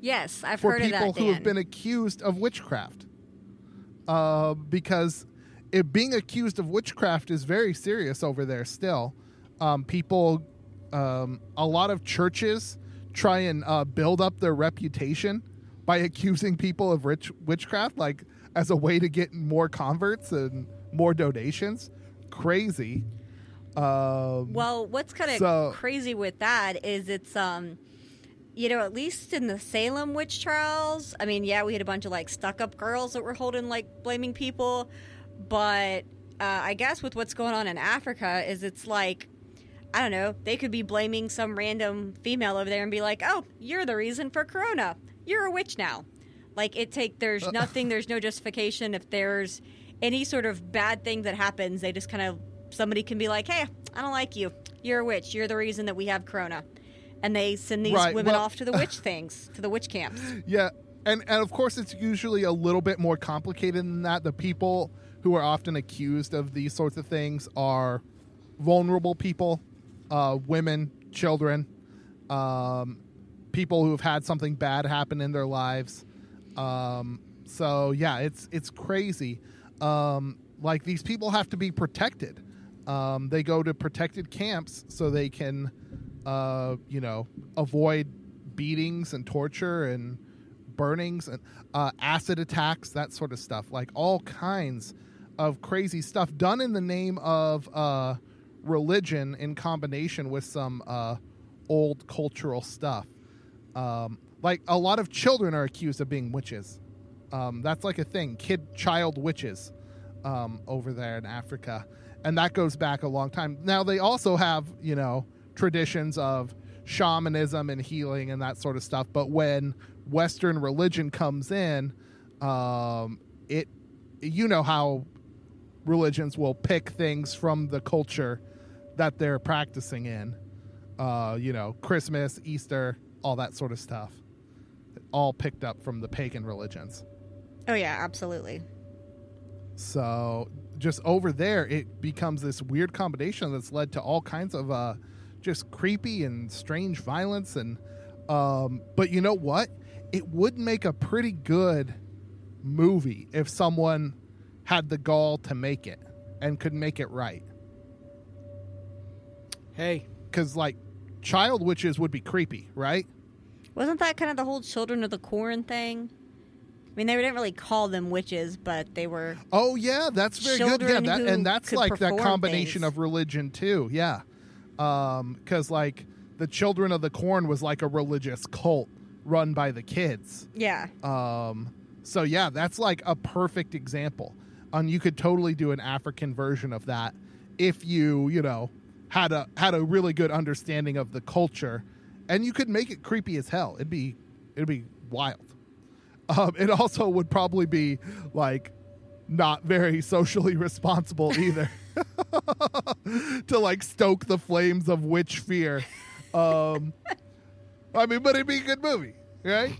S2: Yes, I've heard of that.
S1: people
S2: who
S1: have been accused of witchcraft. Uh, because it being accused of witchcraft is very serious over there still. Um, people, um, a lot of churches try and uh, build up their reputation by accusing people of rich witchcraft, like as a way to get more converts and more donations. Crazy. Um,
S2: Well, what's kind of
S1: So-
S2: crazy with that is it's um you know, at least in the Salem witch trials, I mean, yeah, we had a bunch of like stuck up girls that were holding like blaming people, but uh, I guess with what's going on in Africa is it's like I don't know, they could be blaming some random female over there and be like, "Oh, you're the reason for corona. You're a witch now." Like it take there's nothing, there's no justification if there's any sort of bad thing that happens, they just kind of somebody can be like, "Hey, I don't like you. You're a witch. You're the reason that we have corona." And they send these
S1: Right,
S2: women
S1: well-
S2: off to the witch things, to the witch camps.
S1: Yeah, and and of course it's usually a little bit more complicated than that. The people who are often accused of these sorts of things are vulnerable people, uh, women, children, um, people who have had something bad happen in their lives. Um, so yeah, it's it's crazy. Um, like these people have to be protected. Um, they go to protected camps so they can, uh, you know, avoid beatings and torture and burnings and uh, acid attacks, that sort of stuff. Like all kinds of crazy stuff done in the name of uh, religion in combination with some uh, old cultural stuff. Um, like a lot of children are accused of being witches. Um, that's like a thing, kid child witches um, over there in Africa, and that goes back a long time. Now they also have you know traditions of shamanism and healing and that sort of stuff. But when Western religion comes in, um, it you know how religions will pick things from the culture that they're practicing in. Uh, you know, Christmas, Easter, all that sort of stuff. All picked up from the pagan religions.
S2: Oh yeah, absolutely.
S1: So, just over there, it becomes this weird combination that's led to all kinds of uh, just creepy and strange violence. And um, but you know what? It would make a pretty good movie if someone had the gall to make it and could make it right.
S3: Hey,
S1: because like child witches would be creepy, right?
S2: Wasn't that kind of the whole Children of the Corn thing? I mean, they didn't really call them witches, but they were.
S1: Oh yeah, that's very good. Yeah, that, and that's like that combination
S2: things.
S1: of religion too. Yeah, because like the Children of the Corn was like a religious cult run by the kids.
S2: Yeah.
S1: Um, so yeah, that's like a perfect example. And you could totally do an African version of that if you, you know, had a had a really good understanding of the culture, and you could make it creepy as hell. It'd be it'd be wild. Um, it also would probably be like not very socially responsible either to like stoke the flames of witch fear. Um, I mean, but it'd be a good movie, right?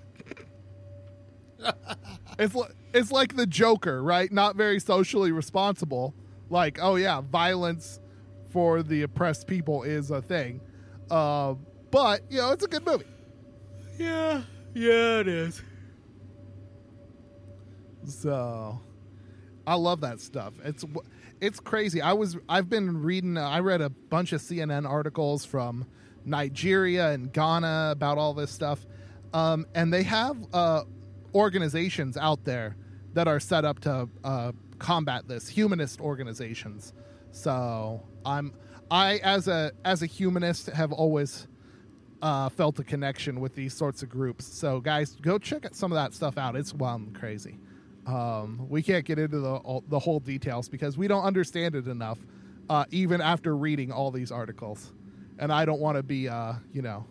S1: it's li- it's like the Joker, right? Not very socially responsible. Like, oh yeah, violence for the oppressed people is a thing, uh, but you know, it's a good movie.
S3: Yeah, yeah, it is.
S1: So, I love that stuff. It's it's crazy. I was I've been reading. Uh, I read a bunch of CNN articles from Nigeria and Ghana about all this stuff, um, and they have uh, organizations out there that are set up to uh, combat this. Humanist organizations. So I'm I as a as a humanist have always uh, felt a connection with these sorts of groups. So guys, go check some of that stuff out. It's wild and crazy. Um, we can't get into the all, the whole details because we don't understand it enough, uh, even after reading all these articles. And I don't want to be, uh, you know,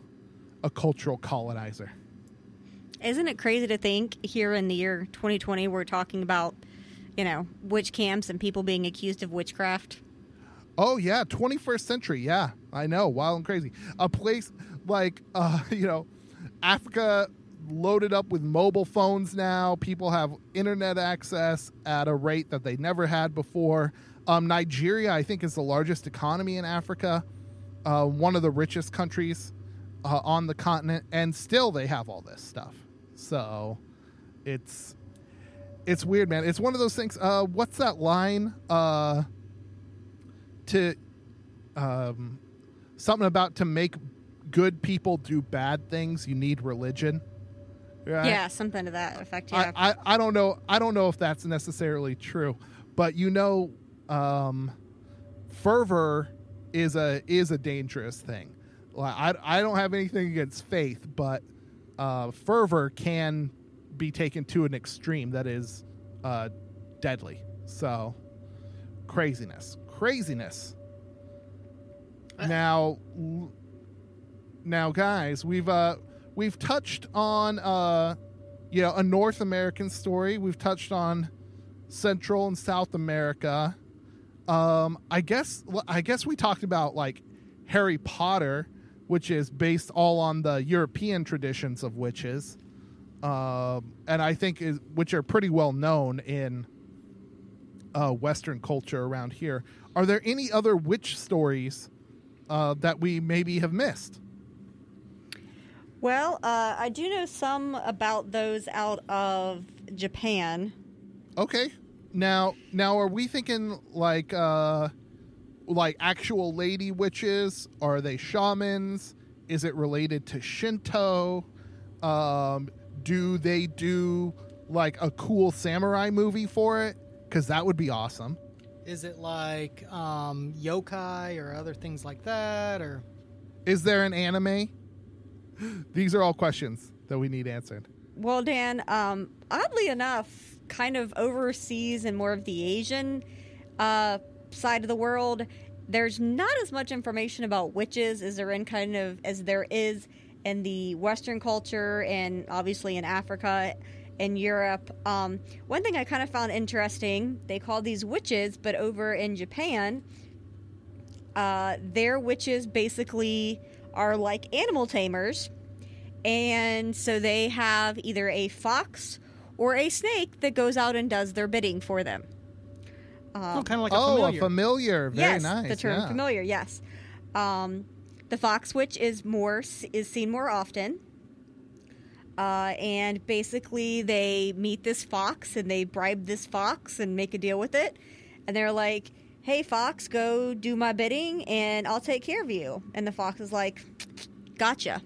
S1: a cultural colonizer.
S2: Isn't it crazy to think here in the year 2020 we're talking about, you know, witch camps and people being accused of witchcraft?
S1: Oh yeah, 21st century. Yeah, I know. Wild and crazy. A place like uh, you know, Africa loaded up with mobile phones now. People have internet access at a rate that they never had before. Um, Nigeria, I think, is the largest economy in Africa, uh, one of the richest countries uh, on the continent, and still they have all this stuff. So it's it's weird, man. It's one of those things. Uh, what's that line? To um, something about to make good people do bad things, you need religion. Right?
S2: Yeah, something to that effect. Yeah.
S1: I, I, I don't know I don't know if that's necessarily true, but you know, um, fervor is a is a dangerous thing. Like I I don't have anything against faith, but uh, fervor can be taken to an extreme that is uh, deadly. So craziness, craziness. Now, now, guys, we've uh, we've touched on uh, you know a North American story. We've touched on Central and South America. Um, I guess I guess we talked about like Harry Potter, which is based all on the European traditions of witches, um, and I think is which are pretty well known in uh, Western culture around here. Are there any other witch stories uh, that we maybe have missed?
S2: Well, uh, I do know some about those out of Japan.
S1: Okay. Now, now, are we thinking like, uh, like actual lady witches? Are they shamans? Is it related to Shinto? Um, do they do like a cool samurai movie for it? Because that would be awesome.
S3: Is it like um, yokai or other things like that, or
S1: Is there an anime? These are all questions that we need answered.
S2: Well, Dan, um, oddly enough, kind of overseas and more of the Asian uh, side of the world, there's not as much information about witches as there in kind of as there is in the Western culture and obviously in Africa and Europe. Um, one thing I kind of found interesting, they call these witches, but over in Japan, uh, their witches basically are like animal tamers. And so they have either a fox or a snake that goes out and does their bidding for them. Um,
S3: oh, kind of like a
S1: oh,
S3: familiar.
S1: a familiar. Very
S2: yes,
S1: nice.
S2: the term
S1: yeah.
S2: familiar. Yes, um, the fox witch is more is seen more often. Uh, and basically, they meet this fox and they bribe this fox and make a deal with it. And they're like, "Hey, fox, go do my bidding, and I'll take care of you." And the fox is like, "Gotcha."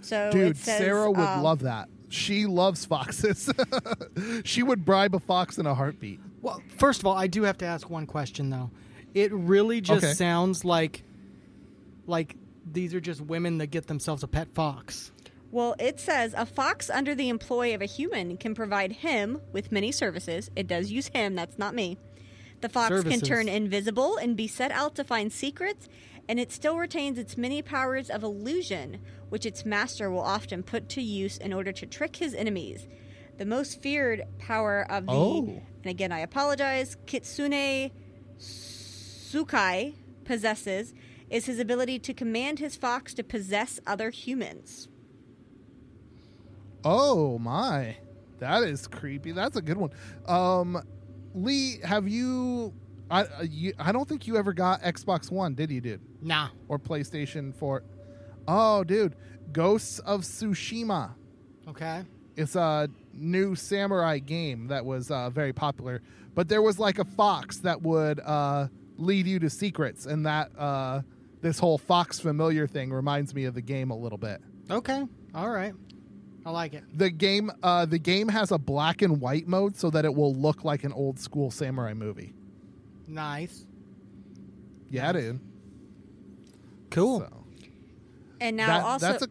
S2: So
S1: Dude,
S2: it says,
S1: Sarah would
S2: um,
S1: love that. She loves foxes. she would bribe a fox in a heartbeat.
S3: Well, first of all, I do have to ask one question though. It really just
S1: Okay.
S3: sounds like like these are just women that get themselves a pet fox.
S2: Well, it says a fox under the employ of a human can provide him with many services. It does use him, that's not me. The fox can turn invisible and be set out to find secrets, and it still retains its many powers of illusion, which its master will often put to use in order to trick his enemies. The most feared power of the,
S1: Oh.
S2: and again I apologize, Kitsune Tsukai possesses is his ability to command his fox to possess other humans.
S1: Oh my, that is creepy. That's a good one. Um, Lee, have you? I uh, you, I don't think you ever got Xbox One, did you, dude?
S3: Nah.
S1: Or PlayStation Four? Oh, dude, Ghosts of Tsushima.
S3: Okay.
S1: It's a new samurai game that was uh, very popular. But there was like a fox that would uh, lead you to secrets, and that uh, this whole fox familiar thing reminds me of the game a little bit.
S3: Okay. All right. I like it.
S1: The game, uh, the game has a black and white mode so that it will look like an old school samurai movie.
S3: Nice.
S1: Yeah, dude.
S3: Cool.
S1: So,
S2: And now
S1: that-
S2: also
S1: that's a.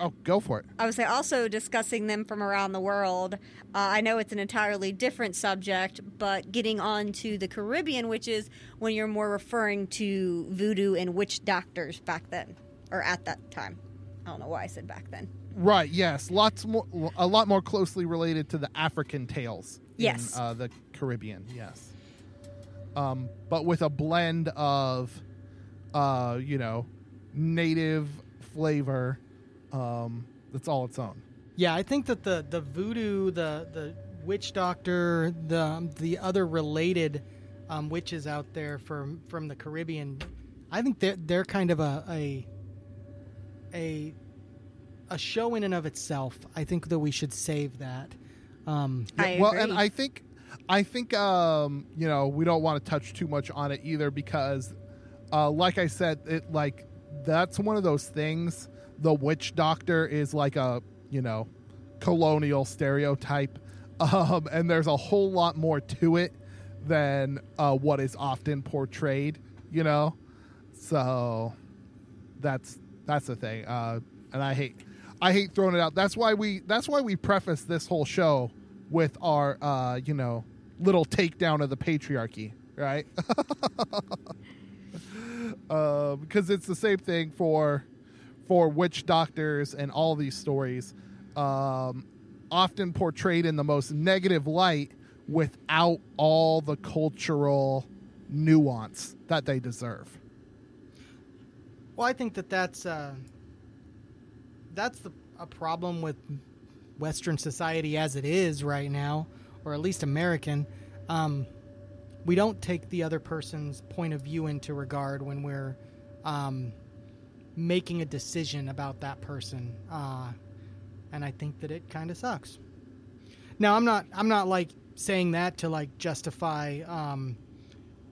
S1: Oh, go for it.
S2: I would say also discussing them from around the world. Uh, I know it's an entirely different subject, but getting on to the Caribbean, which is when you're more referring to voodoo and witch doctors back then, or at that time. I don't know why I said back then.
S1: Right. Yes. Lots more. A lot more closely related to the African tales.
S2: Yes.
S1: In, uh, the Caribbean. Yes. Um, but with a blend of, uh, you know, native flavor. Um, that's all its own.
S3: Yeah, I think that the the voodoo, the the witch doctor, the the other related um, witches out there from from the Caribbean, I think they're they're kind of a a a, a show in and of itself. I think that we should save that. Um,
S2: I
S1: well,
S2: agree.
S1: and I think, I think, um, you know, we don't want to touch too much on it either because, uh, like I said, it like that's one of those things. The witch doctor is like a you know colonial stereotype, um, and there's a whole lot more to it than uh, what is often portrayed. You know, so that's that's the thing. Uh, and I hate I hate throwing it out. That's why we that's why we preface this whole show with our uh, you know little takedown of the patriarchy, right? uh, because it's the same thing for for witch doctors and all these stories, um, often portrayed in the most negative light without all the cultural nuance that they deserve.
S3: Well, I think that that's uh, that's the, a problem with Western society as it is right now, or at least American. Um, we don't take the other person's point of view into regard when we're um, making a decision about that person, uh, and I think that it kind of sucks. Now, I'm not I'm not like saying that to like justify, um,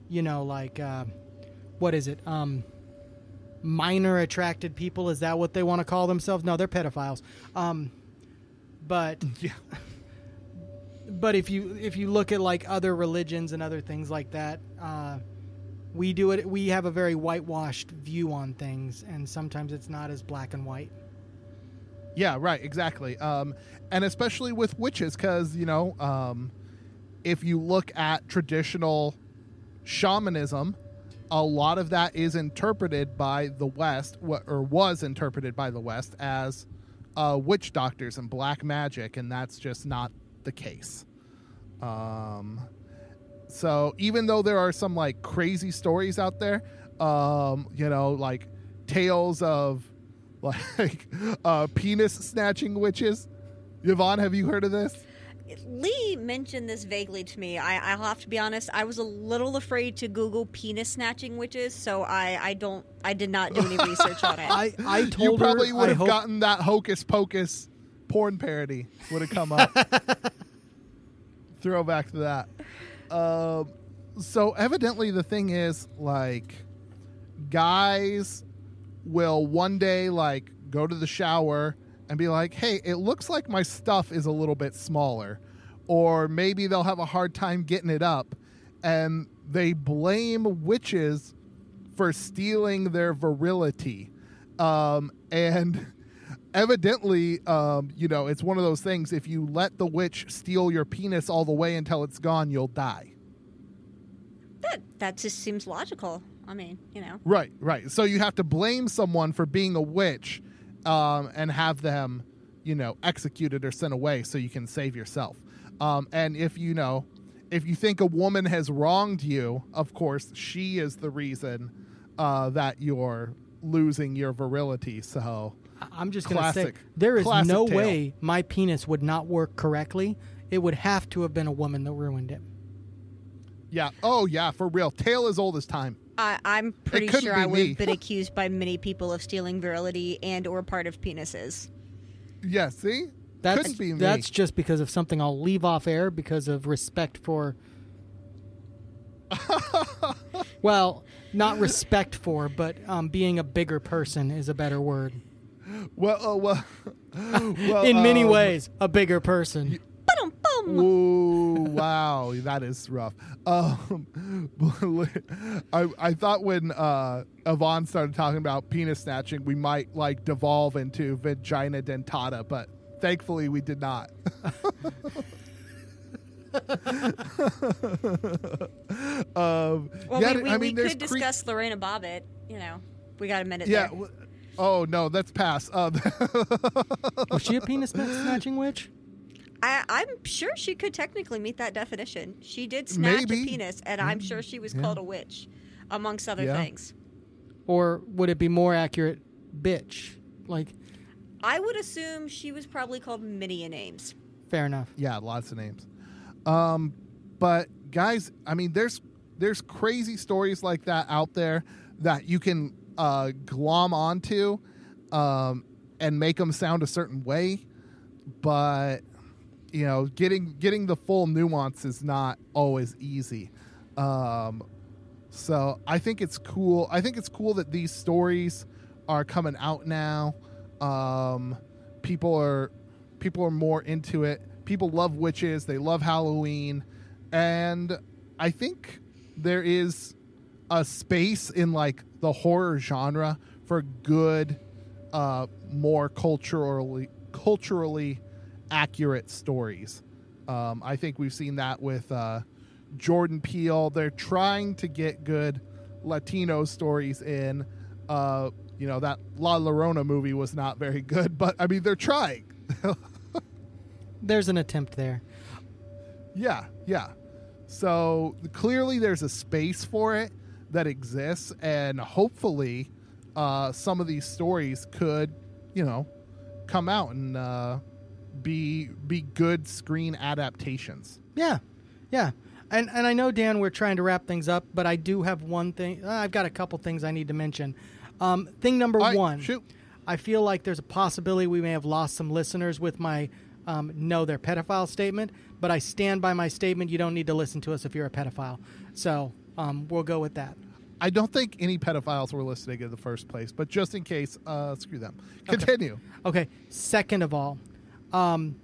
S3: you know, like uh, what is it? Um, minor attracted people is that what they want to call themselves? No they're pedophiles. Um but
S1: yeah.
S3: but if you if you look at like other religions and other things like that uh we do it we have a very whitewashed view on things and sometimes it's not as black and white.
S1: Yeah, right, exactly. Um, and especially with witches, because, you know, um, if you look at traditional shamanism, a lot of that is interpreted by the West, or was interpreted by the West, as uh, witch doctors and black magic, and that's just not the case. Um, so even though there are some like crazy stories out there, um, you know, like tales of like uh, penis snatching witches. Yvonne, have you heard of this?
S2: Lee mentioned this vaguely to me. I, I'll have to be honest. I was a little afraid to Google penis snatching witches, so I, I don't I did not do any research on it.
S3: I, I
S1: you probably
S3: her
S1: would
S3: I
S1: have
S3: hope-
S1: gotten that hocus pocus porn parody would have come up. Throwback to that. Um, so evidently the thing is like guys will one day like go to the shower and be like, "Hey, it looks like my stuff is a little bit smaller." Or maybe they'll have a hard time getting it up and they blame witches for stealing their virility. Um, and evidently, um, you know, it's one of those things. If you let the witch steal your penis all the way until it's gone, you'll die.
S2: that that just seems logical. I mean, you know.
S1: Right, right. So you have to blame someone for being a witch um, and have them, you know, executed or sent away so you can save yourself. Um, and if you know, if you think a woman has wronged you, of course, she is the reason uh, that you're losing your virility. So
S3: I'm just going to say
S1: Classic.
S3: there is no
S1: tale.
S3: way my penis would not work correctly. It would have to have been a woman that ruined it.
S1: yeah, oh yeah, for real. Tale as old as time.
S2: I, I'm pretty sure I would
S1: me.
S2: have been accused by many people of stealing virility and or part of penises.
S1: Yeah, see,
S3: That's
S1: couldn't be me.
S3: that's just because of something I'll leave off air because of respect for. well, not respect for, but um, being a bigger person is a better word.
S1: well, uh, well, well,
S3: In many
S1: um,
S3: ways, a bigger person.
S1: Ooh, wow, that is rough. Um, I I thought when uh, Yvonne started talking about penis snatching, we might like devolve into vagina dentata, but thankfully we did not. um,
S2: Well,
S1: yeah,
S2: we, we,
S1: I mean, there's
S2: could
S1: cre-
S2: discuss Lorena Bobbitt. You know, we got a minute
S1: Yeah.
S2: there.
S1: w- Oh no, that's pass. Uh,
S3: Was she a penis snatching witch?
S2: I, I'm sure she could technically meet that definition. She did snatch
S1: Maybe.
S2: a penis, and I'm sure she was
S3: Yeah.
S2: called a witch, amongst other
S3: Yeah.
S2: things.
S3: Or would it be more accurate, bitch? Like,
S2: I would assume she was probably called many a names.
S3: fair enough.
S1: Yeah, lots of names. Um, but guys, I mean, there's there's crazy stories like that out there that you can uh, glom onto um, and make them sound a certain way, but you know, getting getting the full nuance is not always easy. Um, so I think it's cool. I think it's cool that these stories are coming out now. Um, people are people are more into it. People love witches. They love Halloween, and I think there is a space in like the horror genre for good, uh, more culturally culturally accurate stories. Um, I think we've seen that with uh, Jordan Peele. They're trying to get good Latino stories in. Uh, you know that La Llorona movie was not very good, but I mean they're trying.
S3: There's an attempt there.
S1: Yeah, yeah. So clearly, there's a space for it that exists, and hopefully, uh, some of these stories could, you know, come out and uh, be be good screen adaptations.
S3: Yeah, yeah. And and I know Dan, we're trying to wrap things up, but I do have one thing. uh, I've got a couple things I need to mention. Um, thing number one.
S1: shoot.
S3: I feel like there's a possibility we may have lost some listeners with my um, no, they're pedophile statement, but I stand by my statement. You don't need to listen to us if you're a pedophile. So um, we'll go with that.
S1: I don't think any pedophiles were listening in the first place, but just in case, uh, screw them. Continue.
S3: Okay. Second of all, um,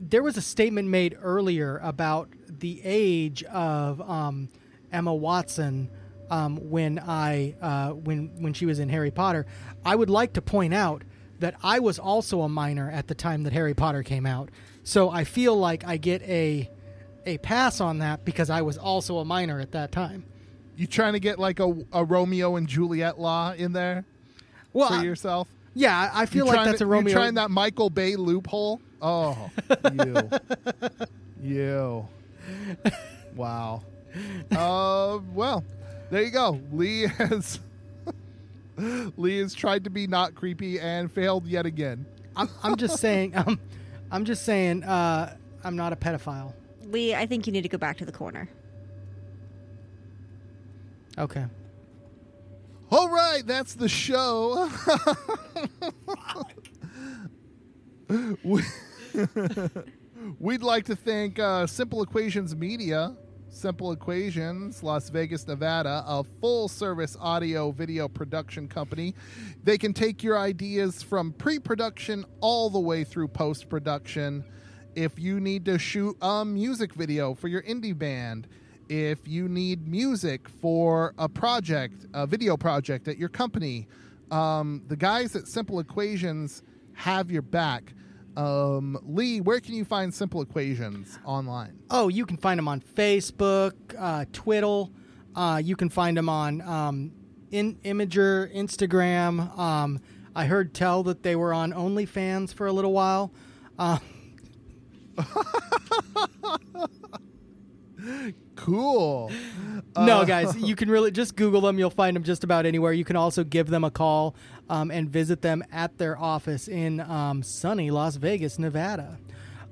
S3: there was a statement made earlier about the age of um, Emma Watson um, when I uh, when when she was in Harry Potter. I would like to point out that I was also a minor at the time that Harry Potter came out, so I feel like I get a a pass on that because I was also a minor at that time.
S1: You trying to get like a, a Romeo and Juliet law in there
S3: Well,
S1: for
S3: I-
S1: yourself?
S3: Yeah, I- I feel
S1: You
S3: like that's
S1: to-
S3: a Romeo.
S1: You're trying that Michael Bay loophole? Oh, you, you. Wow. Uh, well, there you go. Lee has Lee has tried to be not creepy and failed yet again.
S3: I'm, I'm just saying. Um, I'm just saying. Uh, I'm not a pedophile.
S2: Lee, I think you need to go back to the corner.
S3: Okay.
S1: All right, that's the show. We- We'd like to thank uh, Simple Equations Media, Simple Equations, Las Vegas, Nevada, a full service audio video production company. They can take your ideas from pre production all the way through post production. If you need to shoot a music video for your indie band, if you need music for a project, a video project at your company, um, the guys at Simple Equations have your back. Um, Lee, where can you find Simple Equations online?
S3: Oh, you can find them on Facebook, uh, Twitter. Uh, you can find them on um, in Imager, Instagram. Um, I heard tell that they were on OnlyFans for a little while. Uh,
S1: cool.
S3: no,
S1: Uh,
S3: guys, you can really just Google them. You'll find them just about anywhere. You can also give them a call um, and visit them at their office in um, sunny Las Vegas, Nevada.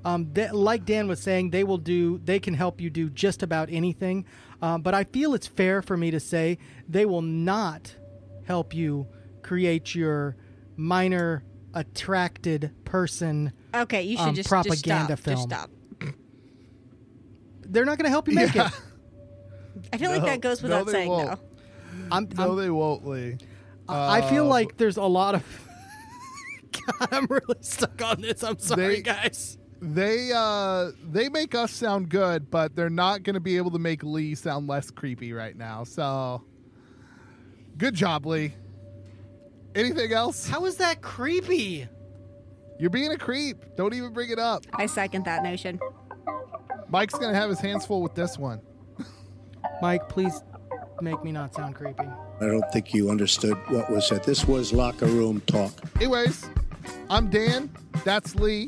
S3: Um, they, like Dan was saying, they will do. They can help you do just about anything. Um, but I feel it's fair for me to say they will not help you create your minor attracted person.
S2: Okay, you should
S3: um,
S2: just
S3: propaganda
S2: just stop.
S3: film.
S2: Just stop.
S3: They're not going to help you make
S1: Yeah.
S3: it.
S2: I feel like
S1: No,
S2: that goes
S1: no,
S2: without
S1: they
S2: saying,
S1: won't.
S2: though.
S3: I'm,
S1: No,
S3: I'm-
S1: they won't, Lee.
S3: I feel
S1: Uh,
S3: like there's a lot of. God, I'm really stuck on this. I'm sorry,
S1: They-
S3: guys.
S1: They uh they make us sound good, but they're not going to be able to make Lee sound less creepy right now. So good job, Lee. Anything else?
S3: How is that creepy?
S1: You're being a creep. Don't even bring it up.
S2: I second that notion.
S1: Mike's going to have his hands full with this one.
S3: Mike, please make me not sound creepy.
S11: I don't think you understood what was said. This was locker room talk.
S1: Anyways, I'm Dan. That's Lee.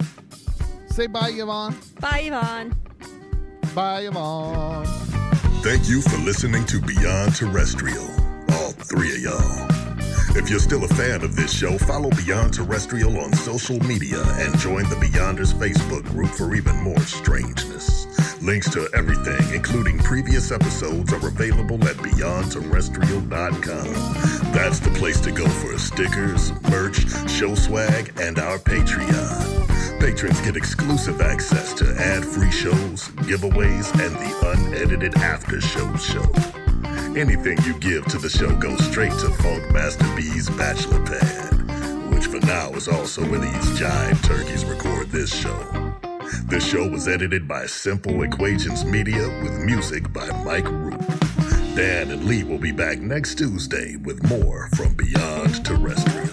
S1: Say bye, Yvonne.
S2: Bye, Yvonne.
S1: Bye, Yvonne.
S4: Thank you for listening to Beyond Terrestrial, all three of y'all. If you're still a fan of this show, follow Beyond Terrestrial on social media and join the Beyonders Facebook group for even more strangeness. Links to everything, including previous episodes, are available at beyondterrestrial.com. That's the place to go for stickers, merch, show swag, and our Patreon. Patrons get exclusive access to ad-free shows, giveaways, and the unedited after show show. Anything you give to the show goes straight to Funk Master B's bachelor pad, which for now is also where these jive turkeys record this show. This show was edited by Simple Equations Media with music by Mike Root. Dan and Lee will be back next Tuesday with more from Beyond Terrestrial.